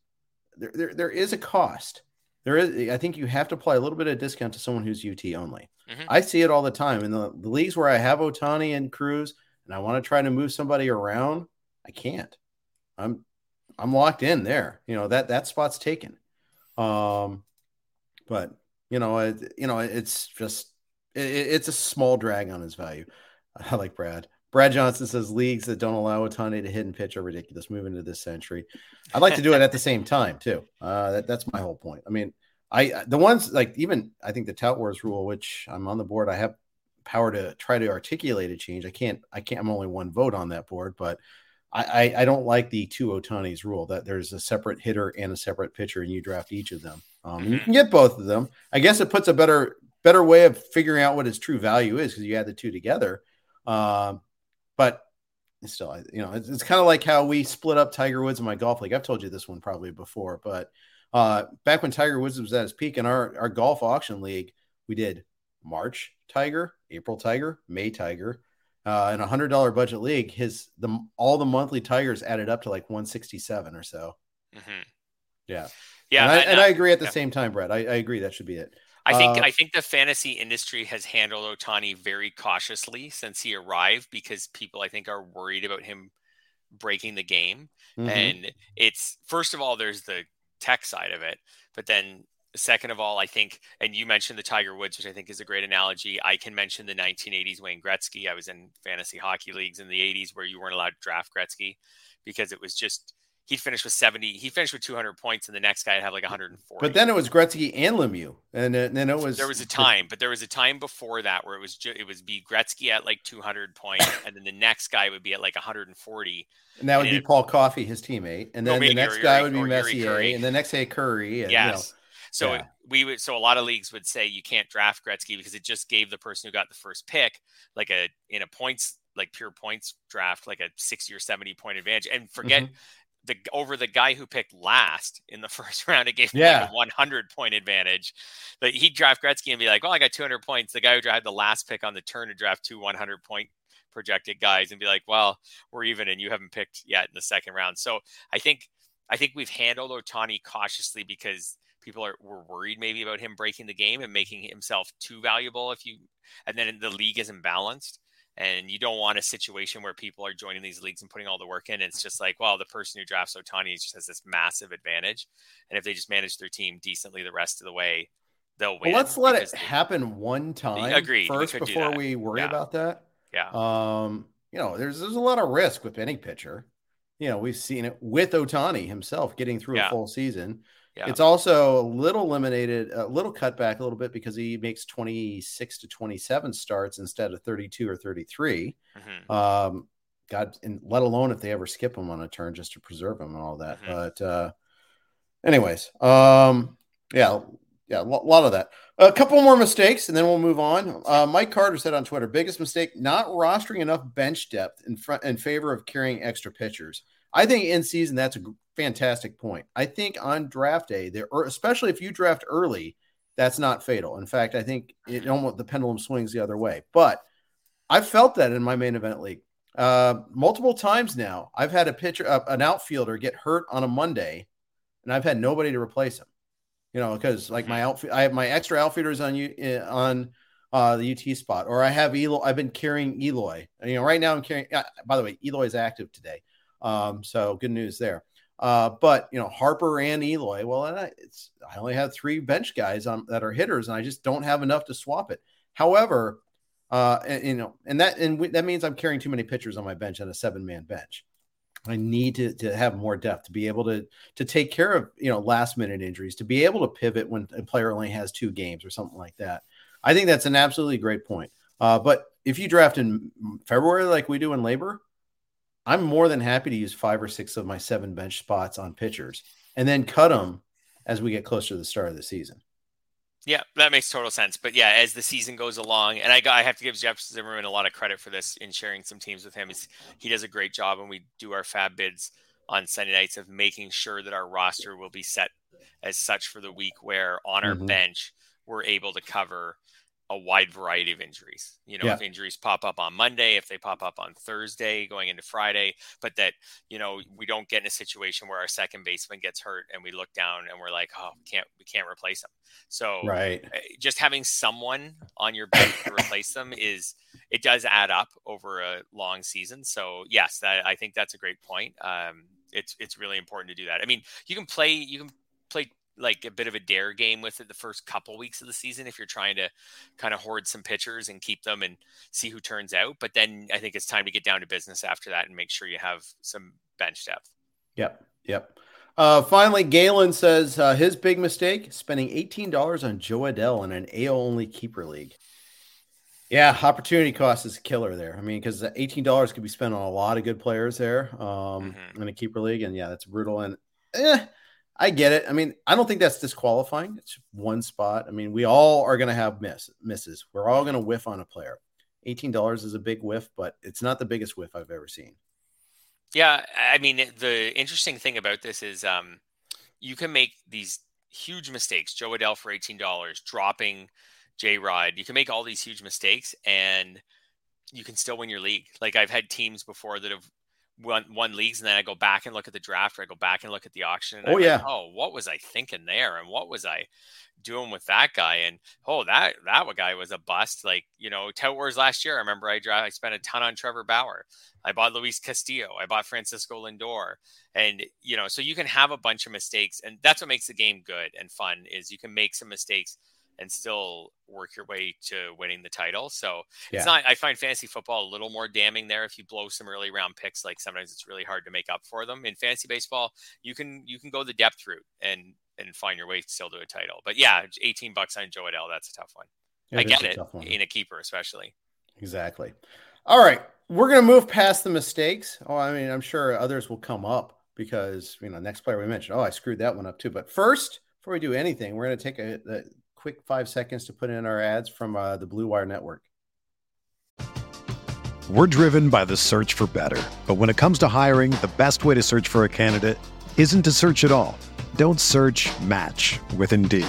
there, there there is a cost. There is, I think you have to apply a little bit of discount to someone who's UT only. Mm-hmm. I see it all the time in the, the leagues where I have Ohtani and Cruz, and I want to try to move somebody around. I can't. I'm I'm locked in there. You know that that spot's taken. Um, but you know, it, you know, it's just it, it's a small drag on his value. I like Brad. Brad Johnson says leagues that don't allow Ohtani to hit and pitch are ridiculous. Moving into this century, I'd like to do it at the same time too. Uh, that, that's my whole point. I mean, I the ones like even I think the Tout Wars rule, which I'm on the board, I have power to try to articulate a change. I can't. I can't. I'm only one vote on that board, but I, I, don't like the two Ohtani's rule that there's a separate hitter and a separate pitcher, and you draft each of them. Um, mm-hmm. You can get both of them. I guess it puts a better better way of figuring out what his true value is because you add the two together. Um, but still, you know, it's, it's kind of like how we split up Tiger Woods in my golf league. I've told you this one probably before, but uh, back when Tiger Woods was at his peak in our, our golf auction league, we did March Tiger, April Tiger, May Tiger. Uh, in a hundred dollar budget league, his the all the monthly Tigers added up to like 167 or so. Mm-hmm. Yeah, yeah, and I, and I, agree at the yeah. same time, Brett. I, I agree that should be it. I think uh, I think the fantasy industry has handled Ohtani very cautiously since he arrived because people I think are worried about him breaking the game. Mm-hmm. And it's first of all, there's the tech side of it, but then second of all, I think, and you mentioned the Tiger Woods, which I think is a great analogy. I can mention the 1980s Wayne Gretzky. I was in fantasy hockey leagues in the 80s where you weren't allowed to draft Gretzky because it was just he'd finish with 70 he finished with 200 points and the next guy had like 140 but then it was gretzky and lemieux and then it was there was a time but there was a time before that where it was ju- it was be gretzky at like 200 points and then the next guy would be at like 140 and that would and be it, paul coffey his teammate and then the next guy would be messier and the next day Kurri and, yes. You know, so yeah. we would so a lot of leagues would say you can't draft Gretzky because it just gave the person who got the first pick like a in a points like pure points draft like a 60 or 70 point advantage and forget mm-hmm the over the guy who picked last in the first round. It gave him yeah. like a 100 point advantage. But he'd draft Gretzky and be like, "Well, I got 200 points." The guy who had the last pick on the turn to draft two 100 point projected guys and be like, "Well, we're even, and you haven't picked yet in the second round." So I think I think we've handled Ohtani cautiously because people are were worried maybe about him breaking the game and making himself too valuable if you and then the league isn't balanced and you don't want a situation where people are joining these leagues and putting all the work in. It's just like, well, the person who drafts Ohtani just has this massive advantage, and if they just manage their team decently the rest of the way, they'll win. Well, let's let it they, happen one time agreed, first we before we worry yeah. about that. Yeah. Um, you know, there's there's a lot of risk with any pitcher. You know, we've seen it with Ohtani himself getting through yeah. a full season. Yeah. It's also a little eliminated, a little cut back a little bit because he makes 26 to 27 starts instead of 32 or 33. Mm-hmm. Um, God, and let alone if they ever skip him on a turn just to preserve him and all that. Mm-hmm. But, uh, anyways, um, yeah, yeah, a lot of that. A couple more mistakes, and then we'll move on. Uh, Mike Carter said on Twitter: biggest mistake, not rostering enough bench depth in front in favor of carrying extra pitchers. I think in season that's a fantastic point. I think on draft day, there, especially if you draft early, that's not fatal. In fact, I think it almost the pendulum swings the other way. But I felt that in my main event league uh, multiple times now. I've had a pitcher, uh, an outfielder, get hurt on a Monday, and I've had nobody to replace him. You know, because like my outfit, I have my extra outfielders on you eh, on uh, the UT spot, or I have Eloy. I've been carrying Eloy. You know, right now I'm carrying. Uh, by the way, Eloy is active today. Um, so good news there. Uh, but you know Harper and Eloy. Well, I, it's I only have three bench guys on, that are hitters, and I just don't have enough to swap it. However, uh, and, you know, and that and that means I'm carrying too many pitchers on my bench on a seven man bench. I need to, to have more depth to be able to to take care of you know last minute injuries, to be able to pivot when a player only has two games or something like that. I think that's an absolutely great point. Uh, but if you draft in February like we do in LABR, I'm more than happy to use five or six of my seven bench spots on pitchers and then cut them as we get closer to the start of the season. Yeah, that makes total sense. But yeah, as the season goes along, and I, I have to give Jeff Zimmerman a lot of credit for this in sharing some teams with him. Is he does a great job, and we do our FAAB bids on Sunday nights of making sure that our roster will be set as such for the week, where on our mm-hmm. bench we're able to cover a wide variety of injuries. You know, yeah. if injuries pop up on Monday, if they pop up on Thursday going into Friday, but that, you know, we don't get in a situation where our second baseman gets hurt and we look down and we're like, oh, we can't we can't replace them. So right. Eh, just having someone on your bench to replace them is it does add up over a long season. So yes, that, I think that's a great point. Um, it's it's really important to do that. I mean, you can play you can play like a bit of a dare game with it the first couple weeks of the season if you're trying to kind of hoard some pitchers and keep them and see who turns out. But then I think it's time to get down to business after that and make sure you have some bench depth. Yep. Yep. Uh, finally, Galen says uh, his big mistake spending $18 on Jo Adell in an AL only keeper league. Yeah, opportunity cost is a killer there. I mean, because eighteen dollars could be spent on a lot of good players there um, mm-hmm. in a keeper league, and yeah, that's brutal. And eh, I get it. I mean, I don't think that's disqualifying. It's one spot. I mean, we all are going to have miss misses. We're all going to whiff on a player. Eighteen dollars is a big whiff, but it's not the biggest whiff I've ever seen. Yeah, I mean, the interesting thing about this is um, you can make these huge mistakes. Jo Adell for eighteen dollars, dropping J Rod. You can make all these huge mistakes and you can still win your league. Like I've had teams before that have won, won leagues and then I go back and look at the draft or I go back and look at the auction. oh, I'm yeah. Like, oh, what was I thinking there? And what was I doing with that guy? And oh, that, that guy was a bust. Like, you know, Tout Wars last year, I remember I, I spent a ton on Trevor Bauer. I bought Luis Castillo. I bought Francisco Lindor. And, you know, so you can have a bunch of mistakes and that's what makes the game good and fun is you can make some mistakes and still work your way to winning the title. So yeah. it's not, I find fantasy football a little more damning there. If you blow some early round picks, like sometimes it's really hard to make up for them. In fantasy baseball, you can, you can go the depth route and, and find your way still to a title. But yeah, 18 bucks on Jo Adell, that's a tough one. It I get it in a keeper, especially. Exactly. All right. We're going to move past the mistakes. Oh, I mean, I'm sure others will come up because, you know, next player we mentioned, oh, I screwed that one up too. But first, before we do anything, we're going to take a, a quick five seconds to put in our ads from uh, the Blue Wire Network. We're driven by the search for better. But when it comes to hiring, the best way to search for a candidate isn't to search at all. Don't search match with Indeed.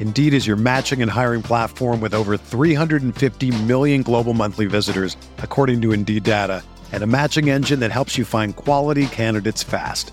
Indeed is your matching and hiring platform with over 350 million global monthly visitors, according to Indeed data, and a matching engine that helps you find quality candidates fast.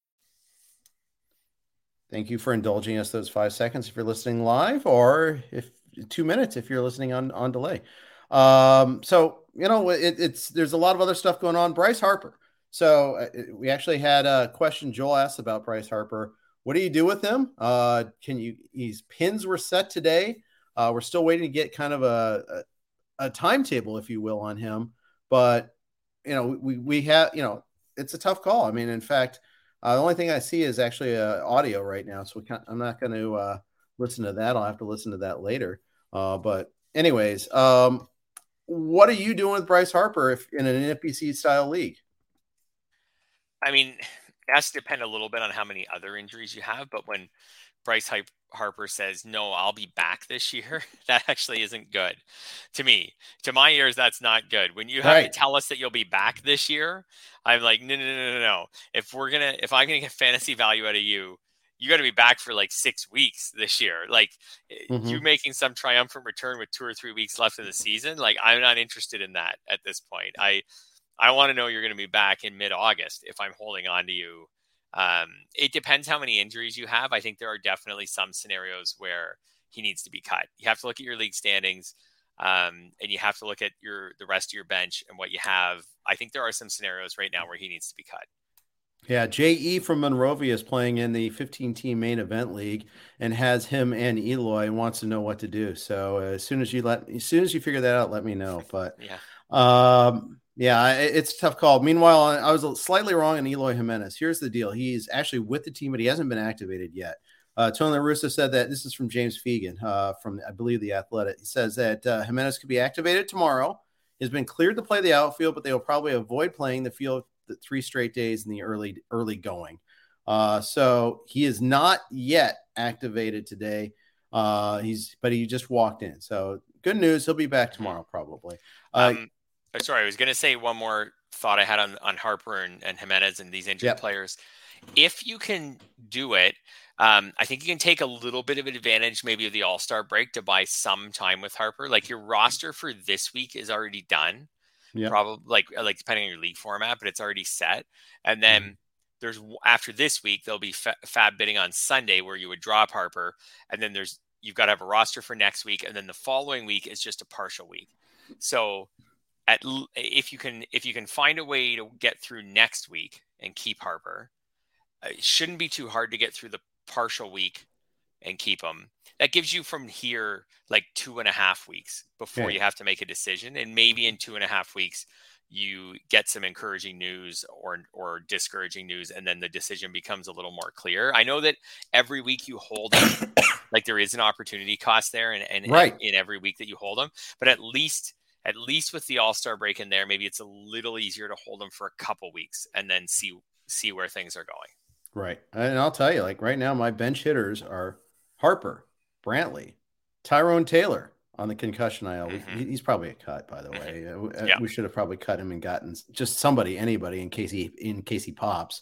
Thank you for indulging us those five seconds if you're listening live, or if two minutes if you're listening on on delay. Um, so you know it, it's there's a lot of other stuff going on. Bryce Harper. So uh, we actually had a question Joel asked about Bryce Harper. What do you do with him? Uh, can you? His pins were set today. Uh, we're still waiting to get kind of a, a, a timetable, if you will, on him. But you know, we we have you know, it's a tough call. I mean, in fact, uh, the only thing I see is actually uh, audio right now, so I'm not going to uh, listen to that. I'll have to listen to that later. Uh, but anyways, um, what are you doing with Bryce Harper if in an NFBC style league? I mean, to depend a little bit on how many other injuries you have, but when Bryce Harper says, No, I'll be back this year, that actually isn't good to me. To my ears, that's not good. When you have right. to tell us that you'll be back this year, I'm like, No, no, no, no, no. If we're going to, if I'm going to get fantasy value out of you, you got to be back for like six weeks this year. Like eh, mm-hmm. you making some triumphant return with two or three weeks left in the season. Like I'm not interested in that at this point. I I want to know you're going to be back in mid August if I'm holding on to you. Um, it depends how many injuries you have. I think there are definitely some scenarios where he needs to be cut. You have to look at your league standings. Um, and you have to look at your the rest of your bench and what you have. I think there are some scenarios right now where he needs to be cut. Yeah, JE from Monrovia is playing in the 15 team main event league and has him and Eloy and wants to know what to do. So uh, as soon as you let, as soon as you figure that out, let me know. But yeah, um, yeah, it's a tough call. Meanwhile, I was slightly wrong on Eloy Jimenez. Here's the deal: he's actually with the team, but he hasn't been activated yet. Uh, Tony Russa said that this is from James Fegan uh, from, I believe, the Athletic. He says that uh, Jimenez could be activated tomorrow. He's been cleared to play the outfield, but they will probably avoid playing the field the three straight days in the early early going. Uh, so he is not yet activated today. Uh, he's but he just walked in. So good news. He'll be back tomorrow probably. Uh, um, sorry, I was going to say one more thought I had on on Harper and, and Jimenez and these injured yep. players. If you can do it, um, I think you can take a little bit of an advantage, maybe of the All Star break, to buy some time with Harper. Like your roster for this week is already done yeah. probably like uh, like depending on your league format, but it's already set. And then mm-hmm. there's after this week there'll be FAAB bidding on Sunday where you would drop Harper, and then there's you've got to have a roster for next week, and then the following week is just a partial week. So at if you can if you can find a way to get through next week and keep Harper, uh, it shouldn't be too hard to get through the partial week and keep him. That gives you from here like two and a half weeks before yeah. you have to make a decision, and maybe in two and a half weeks you get some encouraging news or or discouraging news, and then the decision becomes a little more clear. I know that every week you hold them, like there is an opportunity cost there, and, and right. in every week that you hold them, but at least at least with the All Star break in there, maybe it's a little easier to hold them for a couple weeks and then see see where things are going. Right. And I'll tell you, like right now, my bench hitters are Harper, Brantley, Tyrone Taylor on the concussion IL. Mm-hmm. He's probably a cut, by the way. Mm-hmm. Uh, yeah. We should have probably cut him and gotten just somebody, anybody in case he in case he pops.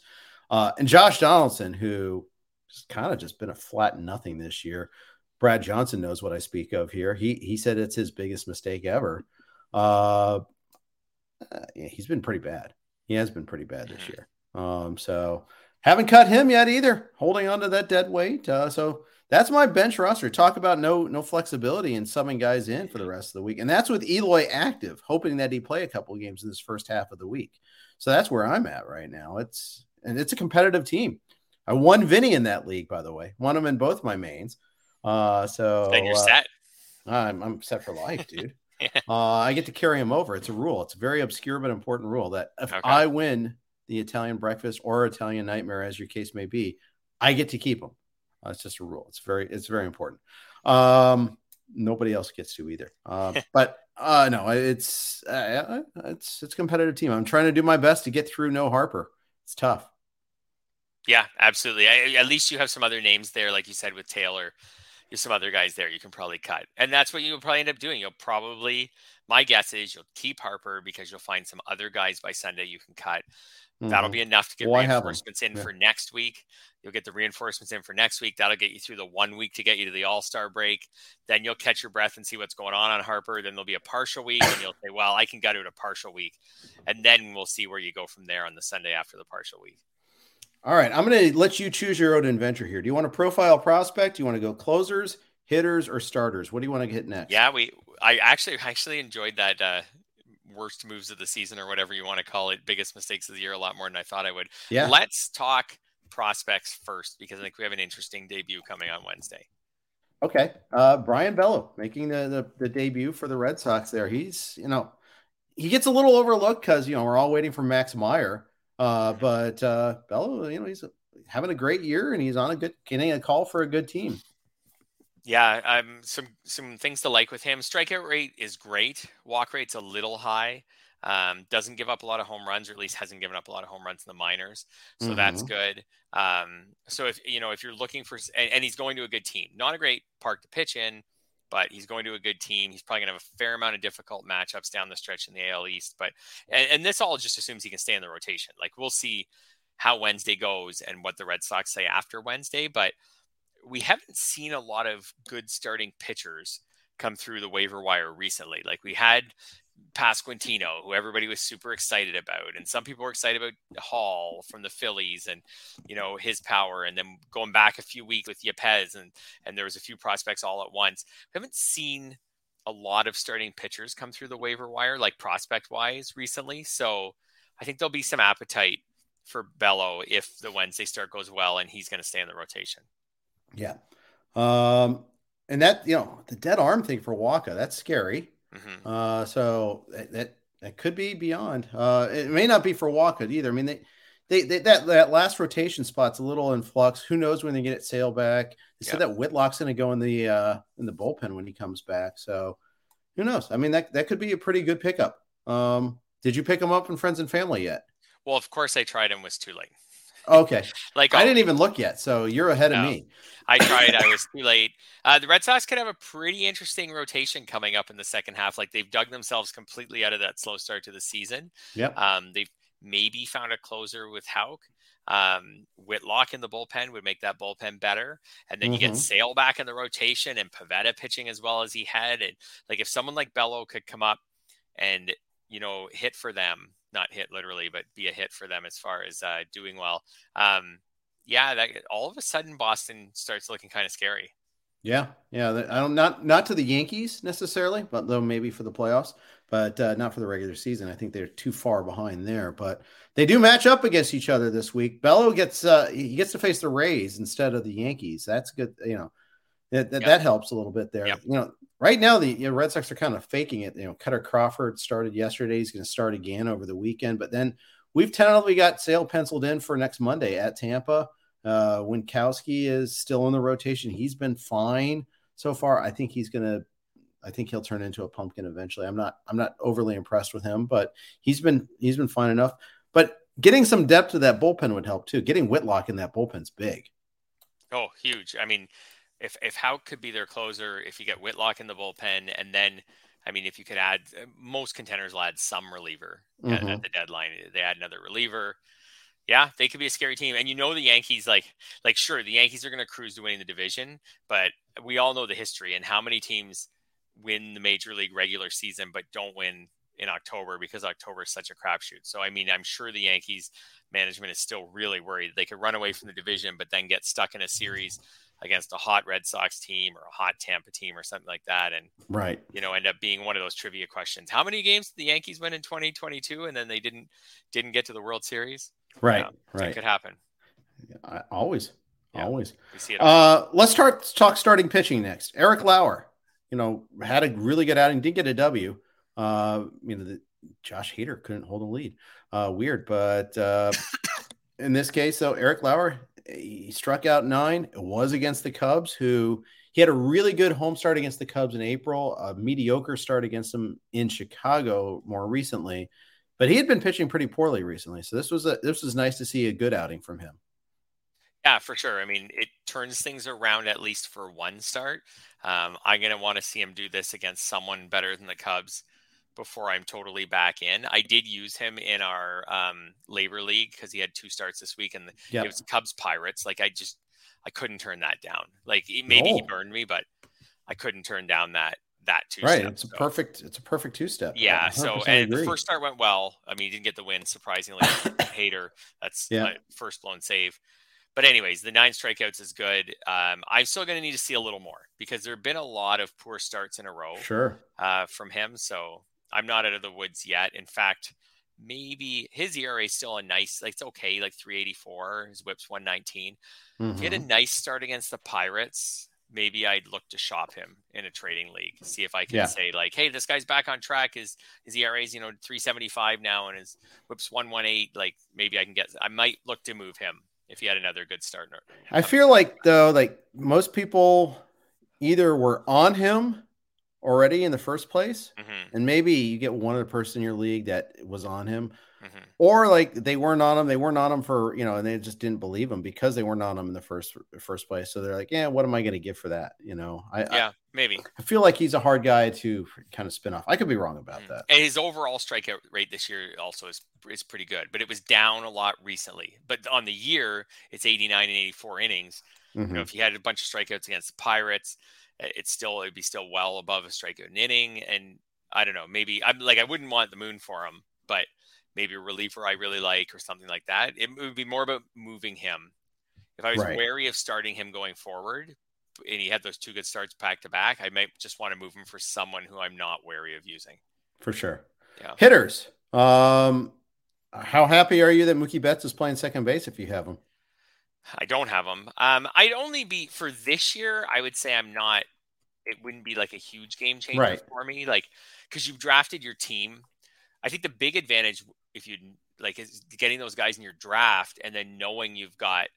Uh, and Josh Donaldson, who has kind of just been a flat nothing this year. Brad Johnson knows what I speak of here. He he said it's his biggest mistake ever. Uh, yeah, he's been pretty bad. He has been pretty bad this mm-hmm. year. Um, so haven't cut him yet either. Holding on to that dead weight. Uh, so that's my bench roster. Talk about no no flexibility and subbing guys in for the rest of the week, and that's with Eloy active, hoping that he play a couple games in this first half of the week. So that's where I'm at right now. It's and it's a competitive team. I won Vinny in that league, by the way. Won him in both my mains. Uh, so then you're uh, set. I'm, I'm set for life, dude. uh, I get to carry him over. It's a rule. It's a very obscure but important rule that if okay. I win the Italian breakfast or Italian nightmare, as your case may be, I get to keep them. Uh, it's just a rule. It's very it's very important. Um, nobody else gets to either. Uh, but uh, no, it's uh, it's it's a competitive team. I'm trying to do my best to get through no Harper. It's tough. Yeah, absolutely. I, at least you have some other names there, like you said with Taylor. There's some other guys there you can probably cut, and that's what you'll probably end up doing. You'll probably, my guess is, you'll keep Harper because you'll find some other guys by Sunday you can cut. Mm-hmm. That'll be enough to get well, reinforcements in yeah. for next week. You'll get the reinforcements in for next week. That'll get you through the one week to get you to the All Star break. Then you'll catch your breath and see what's going on on Harper. Then there'll be a partial week, and you'll say, "Well, I can get it a partial week," and then we'll see where you go from there on the Sunday after the partial week. All right, I'm going to let you choose your own adventure here. Do you want to profile prospect? Do you want to go closers, hitters, or starters? What do you want to hit next? Yeah, we. I actually actually enjoyed that uh, worst moves of the season or whatever you want to call it, biggest mistakes of the year a lot more than I thought I would. Yeah. Let's talk prospects first because I think we have an interesting debut coming on Wednesday. Okay. Uh, Brayan Bello making the, the, the debut for the Red Sox there. He's, you know, he gets a little overlooked because, you know, we're all waiting for Max Meyer. Uh, but uh, Bello, you know, he's having a great year and he's on a good, getting a call for a good team. Yeah, um, some some things to like with him. Strikeout rate is great. Walk rate's a little high. Um, doesn't give up a lot of home runs, or at least hasn't given up a lot of home runs in the minors. So mm-hmm. that's good. Um, so if you know if you're looking for, and, and, he's going to a good team, not a great park to pitch in, but he's going to a good team. He's probably going to have a fair amount of difficult matchups down the stretch in the AL East. But and, and this all just assumes he can stay in the rotation. Like we'll see how Wednesday goes and what the Red Sox say after Wednesday, but we haven't seen a lot of good starting pitchers come through the waiver wire recently. Like we had Pasquantino, who everybody was super excited about, and some people were excited about Hall from the Phillies and you know his power, and then going back a few weeks with Yepez, and and there was a few prospects all at once. We haven't seen a lot of starting pitchers come through the waiver wire, like prospect wise, recently. So I think there'll be some appetite for Bello if the Wednesday start goes well, and he's going to stay in the rotation. Yeah, um, and that you know the dead arm thing for Wacha, that's scary. Mm-hmm. Uh, so that, that, that could be beyond. Uh, it may not be for Wacha either. I mean, they, they, they, that that last rotation spot's a little in flux. Who knows when they get it Sale back? They said that Whitlock's going to go in the uh, in the bullpen when he comes back. So who knows? I mean, that that could be a pretty good pickup. Um, did you pick him up in friends and family yet? Well, of course I tried him. Was too late. Okay. like I didn't even look yet, so you're ahead no, of me. I tried. I was too late. Uh, the Red Sox could have a pretty interesting rotation coming up in the second half. Like they've dug themselves completely out of that slow start to the season. Yep. Um, they've maybe found a closer with Houck. Um, Whitlock in the bullpen would make that bullpen better. And then mm-hmm. you get mm-hmm. Sale back in the rotation and Pivetta pitching as well as he had. And like if someone like Bello could come up and, you know, hit for them, not hit literally, but be a hit for them as far as uh, doing well. Um, yeah, that all of a sudden Boston starts looking kind of scary. Yeah, yeah. I don't not not to the Yankees necessarily, but though maybe for the playoffs, but uh, not for the regular season. I think they're too far behind there. But they do match up against each other this week. Bello gets uh, he gets to face the Rays instead of the Yankees. That's good. You know, that that, yep. that helps a little bit there. Yep. You know, right now the you know, Red Sox are kind of faking it. You know, Kutter Crawford started yesterday. He's going to start again over the weekend. But then we've tentatively got Sale penciled in for next Monday at Tampa. Uh, Winckowski is still in the rotation. He's been fine so far. I think he's going to. I think he'll turn into a pumpkin eventually. I'm not. I'm not overly impressed with him, but he's been he's been fine enough. But getting some depth to that bullpen would help too. Getting Whitlock in that bullpen's big. Oh, huge! I mean, if if Houck could be their closer, if you get Whitlock in the bullpen, and then I mean, if you could add most contenders will add some reliever mm-hmm. at, at, the deadline. They add another reliever. Yeah, they could be a scary team. And you know the Yankees like like sure, the Yankees are gonna cruise to winning the division, but we all know the history and how many teams win the major league regular season but don't win in October because October is such a crapshoot. So I mean, I'm sure the Yankees management is still really worried they could run away from the division, but then get stuck in a series against a hot Red Sox team or a hot Tampa team or something like that, and right, you know, end up being one of those trivia questions. How many games did the Yankees win in 2022, and then they didn't didn't get to the World Series? Right, right, it could happen. I, always, yeah, always. We see it. Uh, let's start talk starting pitching next. Eric Lauer, you know, had a really good outing, did get a W. Uh, you know, the, Josh Hader couldn't hold a lead. Uh, weird, but uh, in this case, though, Eric Lauer he struck out nine. It was against the Cubs, who he had a really good home start against the Cubs in April, a mediocre start against them in Chicago more recently, but he had been pitching pretty poorly recently. So this was a this was nice to see a good outing from him. Yeah, for sure. I mean, it turns things around at least for one start. Um, I'm going to want to see him do this against someone better than the Cubs before I'm totally back in. I did use him in our um, LABR league because he had two starts this week, and yep. it was Cubs Pirates. Like I just I couldn't turn that down. Like maybe he burned me, but I couldn't turn down that that two. Right, it's a perfect it's a perfect two step. Yeah. So and agree. the first start went well. I mean, he didn't get the win surprisingly. Hader. that's yeah. my first blown save. But anyways, the nine strikeouts is good. Um, I'm still going to need to see a little more because there have been a lot of poor starts in a row. Sure. Uh, from him, so I'm not out of the woods yet. In fact, maybe his ERA is still a nice, like it's okay, like 384. His whip's 119. Mm-hmm. If he had a mm-hmm. nice start against the Pirates, maybe I'd look to shop him in a trading league, see if I can yeah. say like, hey, this guy's back on track. His his ERA is you know 375 now, and his whip's 118. Like maybe I can get. I might look to move him if he had another good start. I feel like though, like most people either were on him already in the first place, Mhm, and maybe you get one other person in your league that was on him, mhm. or like they weren't on him, they weren't on him for you know, and they just didn't believe him because they weren't on him in the first first place. So they're like, yeah, what am I going to give for that? You know, I, I Yeah, maybe. I feel like he's a hard guy to kind of spin off. I could be wrong about Mhm. that. And his overall strikeout rate this year also is is pretty good, but it was down a lot recently. But on the year, it's 89 and 84 innings. You know, Mhm. if he had a bunch of strikeouts against the Pirates, it's still it'd be still well above a strikeout an inning. And I don't know, maybe I'm like I wouldn't want the moon for him, but maybe a reliever I really like or something like that. It would be more about moving him. If I was Right. wary of starting him going forward, and he had those two good starts back to back, I might just want to move him for someone who I'm not wary of using. For sure. Yeah. Hitters. Um, how happy are you that Mookie Betts is playing second base if you have him? I don't have them. Um, I'd only be for this year. I would say I'm not. It wouldn't be like a huge game changer Right. for me, like because you've drafted your team. I think the big advantage, if you like, is getting those guys in your draft and then knowing you've got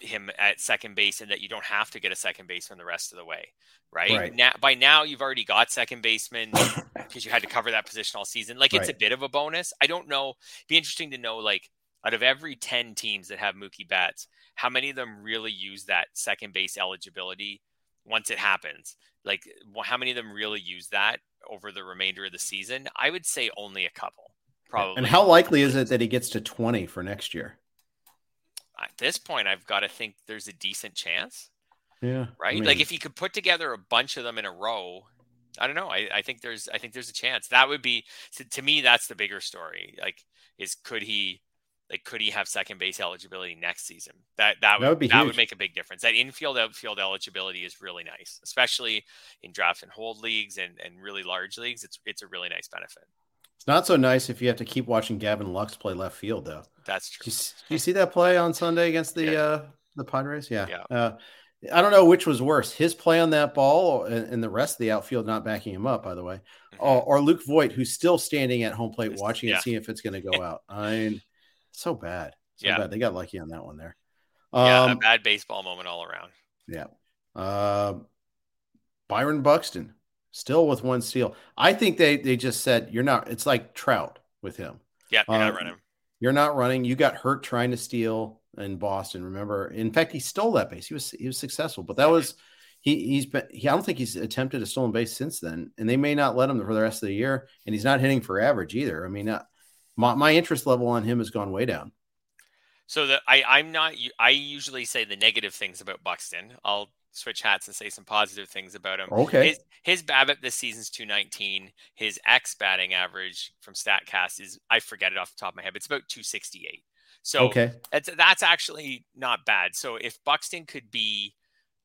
him at second base and that you don't have to get a second baseman the rest of the way, right? Right. Now, by now, you've already got second baseman because you had to cover that position all season. Like it's a bit of a bonus. I don't know. Be interesting to know, like out of every ten teams that have Mookie Betts, how many of them really use that second base eligibility once it happens? Like how many of them really use that over the remainder of the season? I would say only a couple, probably. And how likely is it that he gets to 20 for next year? at this point, I've got to think there's a decent chance. Yeah. right? like if he could put together a bunch of them in a row, I don't know. I, I think there's I think there's a chance. That would be to, to me that's the bigger story. Like is could he like could he have second base eligibility next season? That that would, That would be that huge. would make a big difference. That infield outfield eligibility is really nice, especially in draft and hold leagues and, and really large leagues. It's it's a really nice benefit. It's not so nice if you have to keep watching Gavin Lux play left field, though. That's true. you, you see that play on Sunday against the Yeah. uh, the Padres? Yeah. Yeah. Uh, I don't know which was worse, his play on that ball and, and the rest of the outfield not backing him up, by the way, Mhm. or, or Luke Voit, who's still standing at home plate watching it, yeah. seeing if it's going to go out. I mean, so bad. So Yeah. bad. They got lucky on that one there. yeah, a Um, bad baseball moment all around. yeah. Uh, Byron Buxton still with one steal. I think they they just said you're not. It's like Trout with him. Yeah, you're not Uh, running. You're not running. You got hurt trying to steal in Boston. Remember? In fact, he stole that base. He was he was successful, but that was he. He's been. He, I don't think he's attempted a stolen base since then, and they may not let him for the rest of the year. And he's not hitting for average either. I mean, uh, my my interest level on him has gone way down. So the I I'm not I usually say the negative things about Buxton. I'll switch hats and say some positive things about him. Okay. His his BABIP this season's 219. His X batting average from Statcast is I forget it off the top of my head, but it's about 268. So okay. that's that's actually not bad. So if Buxton could be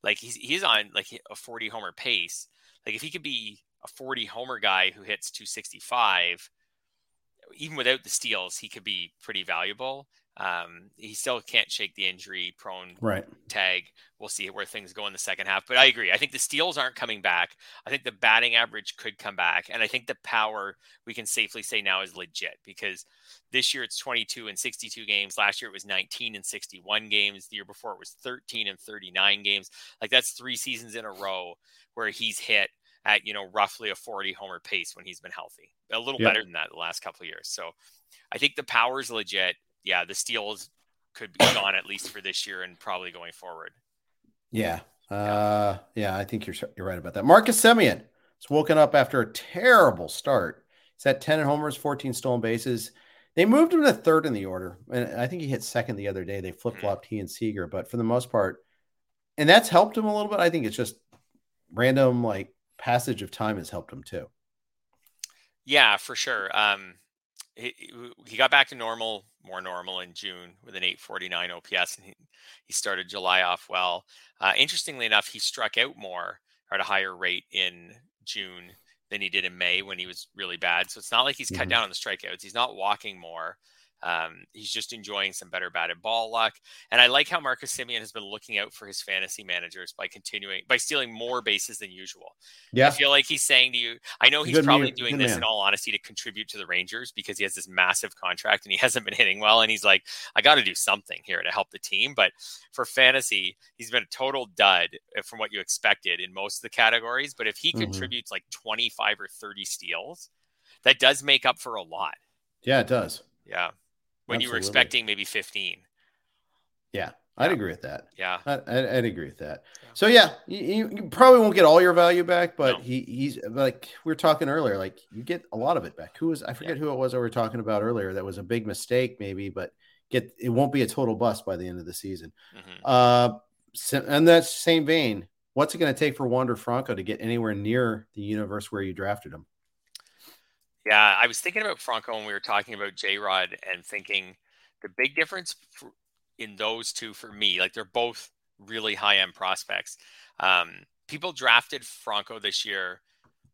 like he's he's on like a 40 homer pace, like if he could be a 40 homer guy who hits 265, even without the steals, he could be pretty valuable. Um, he still can't shake the injury prone Right. tag. We'll see where things go in the second half. But I agree. I think the steals aren't coming back. I think the batting average could come back. And I think the power we can safely say now is legit because this year it's 22 and 62 games. Last year it was 19 and 61 games. The year before it was 13 and 39 games. Like that's three seasons in a row where he's hit at, you know, roughly a 40 homer pace when he's been healthy. A little Yep. better than that the last couple of years. So I think the power is legit. Yeah, the steals could be gone at least for this year and probably going forward. Yeah. Uh, yeah, I think you're you're right about that. Marcus Semien has woken up after a terrible start. He's at 10 homers, 14 stolen bases. They moved him to third in the order. And I think he hit second the other day. They flip flopped he and Seager, but for the most part, and that's helped him a little bit. I think it's just random like passage of time has helped him too. Yeah, for sure. Um, he, he got back to normal, more normal in June with an 849 OPS, and he, he started July off well. Uh, interestingly enough, he struck out more at a higher rate in June than he did in May when he was really bad. So it's not like he's cut Mhm. down on the strikeouts. He's not walking more. Um, he's just enjoying some better batted ball luck. And I like how Marcus Semien has been looking out for his fantasy managers by continuing by stealing more bases than usual. Yeah. I feel like he's saying to you, I know he's Good probably man. doing this man. in all honesty to contribute to the Rangers because he has this massive contract and he hasn't been hitting well. And he's like, I got to do something here to help the team. But for fantasy, he's been a total dud uh, from what you expected in most of the categories. But if he mm-hmm. contributes like 25 or 30 steals, that does make up for a lot. Yeah, it does. Yeah when Absolutely. you were expecting maybe 15. Yeah, I'd agree with that. Yeah, I, would agree with that. Yeah. So yeah, you, you, probably won't get all your value back, but no. he he's like we were talking earlier, like you get a lot of it back. Who was I forget yeah. who it was that we were talking about earlier? That was a big mistake, maybe, but get it won't be a total bust by the end of the season. Mm-hmm. Uh, so, and that same vein, what's it going to take for Wander Franco to get anywhere near the universe where you drafted him? Yeah, I was thinking about Franco when we were talking about J Rod and thinking the big difference for, in those two for me, like they're both really high end prospects. Um, people drafted Franco this year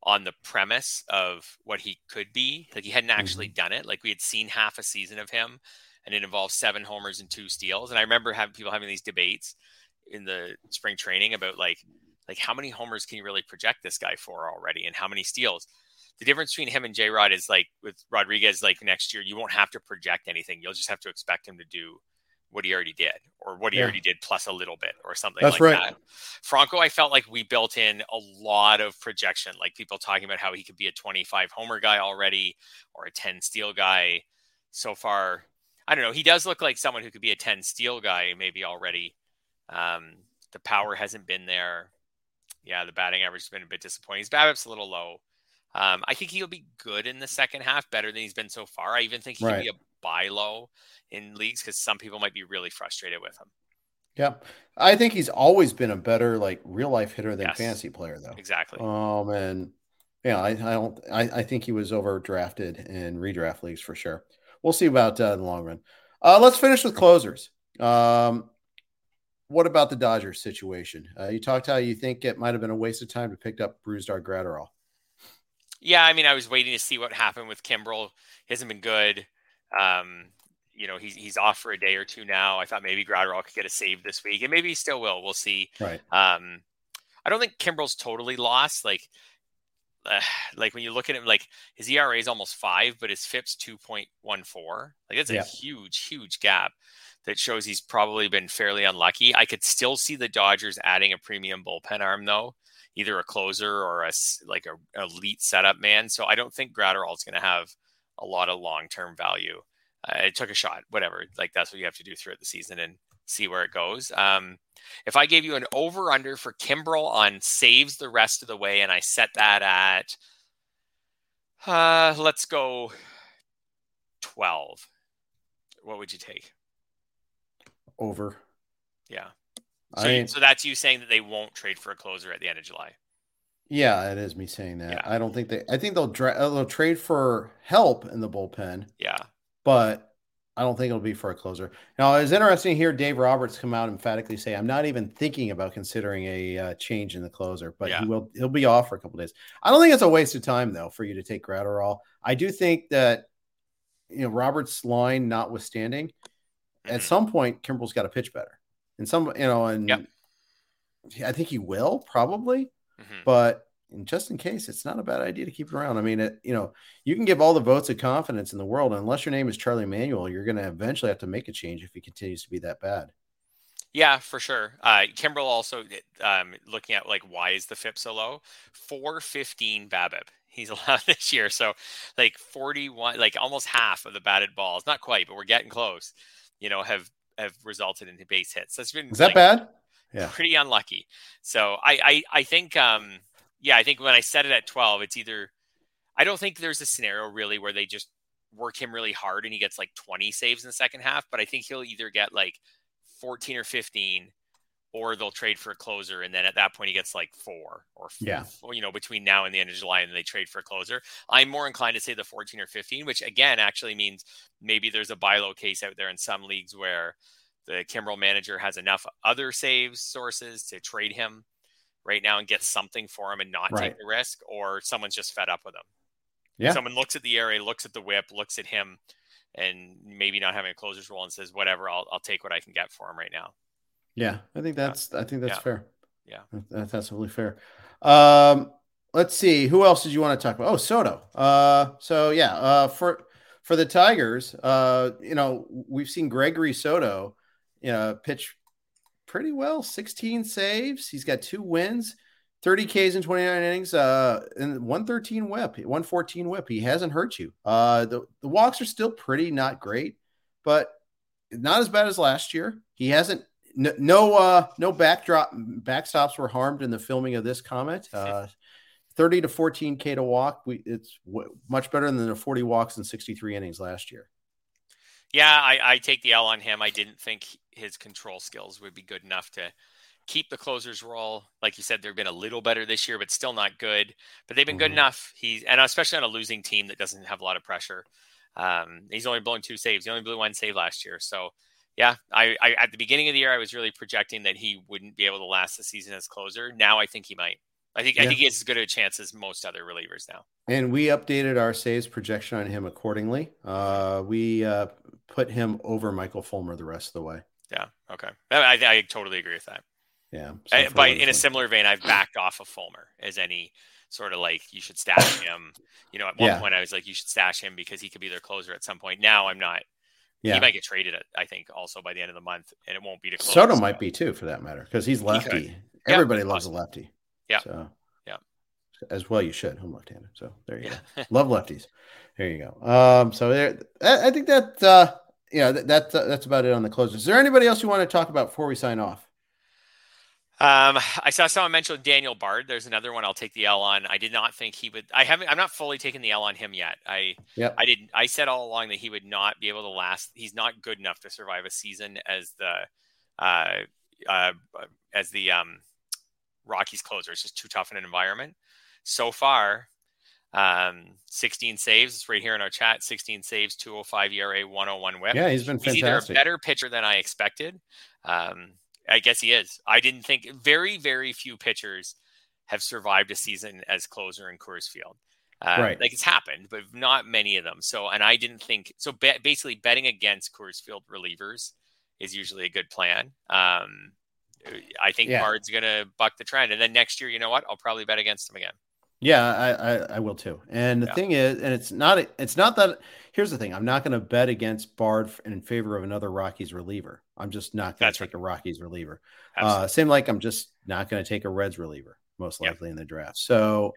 on the premise of what he could be. Like he hadn't actually mm-hmm. done it. Like we had seen half a season of him and it involved seven homers and two steals. And I remember having people having these debates in the spring training about like, like how many homers can you really project this guy for already and how many steals? The difference between him and J Rod is like with Rodriguez, like next year, you won't have to project anything. You'll just have to expect him to do what he already did or what he yeah. already did plus a little bit or something That's like right. that. Franco, I felt like we built in a lot of projection, like people talking about how he could be a 25 homer guy already or a 10 steal guy. So far, I don't know. He does look like someone who could be a 10 steal guy maybe already. Um, the power hasn't been there. Yeah, the batting average has been a bit disappointing. His BABIP's a little low. Um, I think he'll be good in the second half, better than he's been so far. I even think he right. can be a buy low in leagues because some people might be really frustrated with him. Yeah, I think he's always been a better like real life hitter than yes. fantasy player, though. Exactly. Um, and yeah, I, I don't. I, I think he was overdrafted in redraft leagues for sure. We'll see about uh, the long run. Uh, let's finish with closers. Um, what about the Dodgers situation? Uh, you talked how you think it might have been a waste of time to pick up Brusdar Graterol. Yeah, I mean, I was waiting to see what happened with Kimbrel. He hasn't been good. Um, you know, he's he's off for a day or two now. I thought maybe Graterol could get a save this week, and maybe he still will. We'll see. Right. Um, I don't think Kimbrel's totally lost. Like, uh, like when you look at him, like his ERA is almost five, but his FIP's two point one four. Like that's yeah. a huge, huge gap that shows he's probably been fairly unlucky. I could still see the Dodgers adding a premium bullpen arm though either a closer or a like a elite setup man. So I don't think Graterol is going to have a lot of long term value. Uh, it took a shot, whatever. Like that's what you have to do throughout the season and see where it goes. Um, if I gave you an over under for Kimbrel on saves the rest of the way, and I set that at, uh, let's go 12, what would you take? Over. Yeah. So, I, so that's you saying that they won't trade for a closer at the end of July. Yeah, it is me saying that. Yeah. I don't think they. I think they'll dra- uh, they'll trade for help in the bullpen. Yeah, but I don't think it'll be for a closer. Now, it's interesting to hear Dave Roberts come out emphatically say, "I'm not even thinking about considering a uh, change in the closer," but yeah. he will. He'll be off for a couple days. I don't think it's a waste of time though for you to take Graterol. I do think that you know Roberts' line notwithstanding, mm-hmm. at some point Kimbrel's got to pitch better and some you know and yep. i think he will probably mm-hmm. but just in case it's not a bad idea to keep it around i mean it, you know you can give all the votes of confidence in the world unless your name is charlie manuel you're going to eventually have to make a change if he continues to be that bad yeah, for sure. Uh, Kimbrel also um, looking at like why is the FIP so low? Four fifteen BABIP he's allowed this year. So like forty one, like almost half of the batted balls, not quite, but we're getting close. You know, have have resulted in base hits. That's been is that like, bad? Yeah, pretty unlucky. So I, I I think um yeah I think when I set it at twelve, it's either I don't think there's a scenario really where they just work him really hard and he gets like 20 saves in the second half, but I think he'll either get like 14 or 15 or they'll trade for a closer, and then at that point he gets like four or four, yeah, you know, between now and the end of July, and they trade for a closer. I'm more inclined to say the 14 or 15, which again actually means maybe there's a buy low case out there in some leagues where the Kimbrel manager has enough other saves sources to trade him right now and get something for him and not right. take the risk, or someone's just fed up with him. Yeah, someone looks at the area, looks at the whip, looks at him, and maybe not having a closer's role and says, whatever, I'll, I'll take what I can get for him right now. Yeah, I think that's. I think that's yeah. fair. Yeah, that's absolutely fair. Um, let's see, who else did you want to talk about? Oh, Soto. Uh, so yeah, uh, for for the Tigers, uh, you know, we've seen Gregory Soto, you know, pitch pretty well. 16 saves. He's got two wins, 30 Ks in 29 innings, uh, and 113 whip, 114 whip. He hasn't hurt you. Uh, the, the walks are still pretty not great, but not as bad as last year. He hasn't no no, uh, no backdrop backstops were harmed in the filming of this comment. Uh, 30 to 14 K to walk. We it's w- much better than the 40 walks and 63 innings last year. Yeah, I, I take the L on him. I didn't think his control skills would be good enough to keep the closers role. Like you said, they've been a little better this year, but still not good. But they've been mm-hmm. good enough. He's and especially on a losing team that doesn't have a lot of pressure. Um, he's only blown two saves. He only blew one save last year. So yeah, I, I at the beginning of the year I was really projecting that he wouldn't be able to last the season as closer. Now I think he might. I think yeah. I think he has as good a chance as most other relievers now. And we updated our saves projection on him accordingly. Uh, we uh, put him over Michael Fulmer the rest of the way. Yeah. Okay. I, I totally agree with that. Yeah. So I, but in a similar vein, I've backed off of Fulmer as any sort of like you should stash him. You know, at one yeah. point I was like you should stash him because he could be their closer at some point. Now I'm not. Yeah. He might get traded, I think, also by the end of the month, and it won't be to close. Soto so. might be too, for that matter, because he's lefty. He Everybody yeah. loves a lefty. Yeah. So yeah. As well, you should. I'm left-handed, so there you yeah. go. Love lefties. There you go. Um, so there, I, I think that uh, yeah, that, that uh, that's about it on the closes. Is there anybody else you want to talk about before we sign off? Um, I saw someone mention Daniel Bard. There's another one I'll take the L on. I did not think he would. I haven't. I'm not fully taking the L on him yet. I. Yep. I didn't. I said all along that he would not be able to last. He's not good enough to survive a season as the, uh, uh, as the um, Rockies closer. It's just too tough in an environment. So far, um, 16 saves. It's right here in our chat. 16 saves, 205 ERA, 101 WHIP. Yeah, he's been fantastic. He's either a better pitcher than I expected. Um, I guess he is. I didn't think very, very few pitchers have survived a season as closer in Coors Field. Uh, right. Like it's happened, but not many of them. So, and I didn't think so. Be- basically, betting against Coors Field relievers is usually a good plan. Um, I think yeah. Bard's going to buck the trend, and then next year, you know what? I'll probably bet against him again. Yeah, I, I, I will too. And the yeah. thing is, and it's not it's not that. Here's the thing: I'm not going to bet against Bard in favor of another Rockies reliever. I'm just not going to take right. a Rockies reliever. Uh, same like I'm just not going to take a Reds reliever, most likely in the draft. So,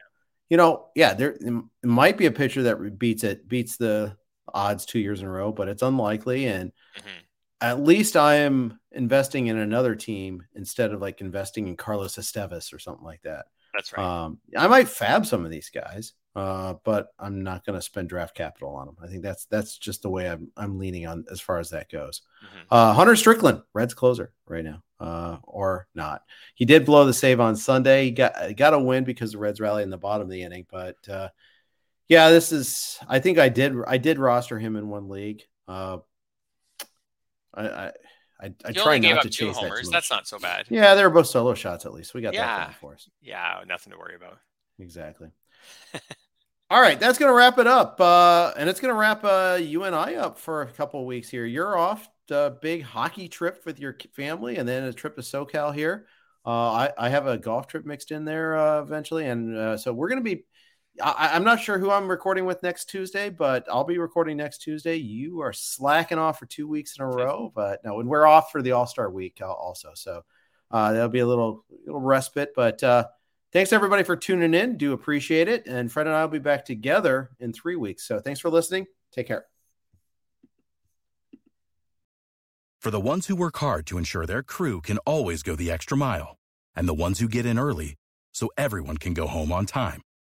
you know, yeah, there it might be a pitcher that beats it beats the odds two years in a row, but it's unlikely. And mm-hmm. at least I am investing in another team instead of like investing in Carlos Estevez or something like that. That's right. Um, I might FAAB some of these guys, uh, but I'm not going to spend draft capital on them. I think that's that's just the way I'm I'm leaning on as far as that goes. Mm-hmm. Uh, Hunter Strickland, Reds closer right now, uh, or not. He did blow the save on Sunday. He got got a win because the Reds rally in the bottom of the inning, but uh, yeah, this is. I think I did I did roster him in one league. Uh, I, I I, try not to chase homers. That That's not so bad. Yeah, they were both solo shots at least. We got yeah. that for us. Yeah, nothing to worry about. Exactly. All right, that's going to wrap it up. Uh, and it's going to wrap uh, you and I up for a couple weeks here. You're off the big hockey trip with your family and then a trip to SoCal here. Uh, I, I have a golf trip mixed in there uh, eventually. And uh, so we're going to be I, am not sure who I'm recording with next Tuesday, but I'll be recording next Tuesday. You are slacking off for two weeks in a row, but no, and we're off for the All Star week also. So uh, that'll be a little little respite. But uh, thanks everybody for tuning in. Do appreciate it. And Fred and I will be back together in three weeks. So thanks for listening. Take care. For the ones who work hard to ensure their crew can always go the extra mile, and the ones who get in early so everyone can go home on time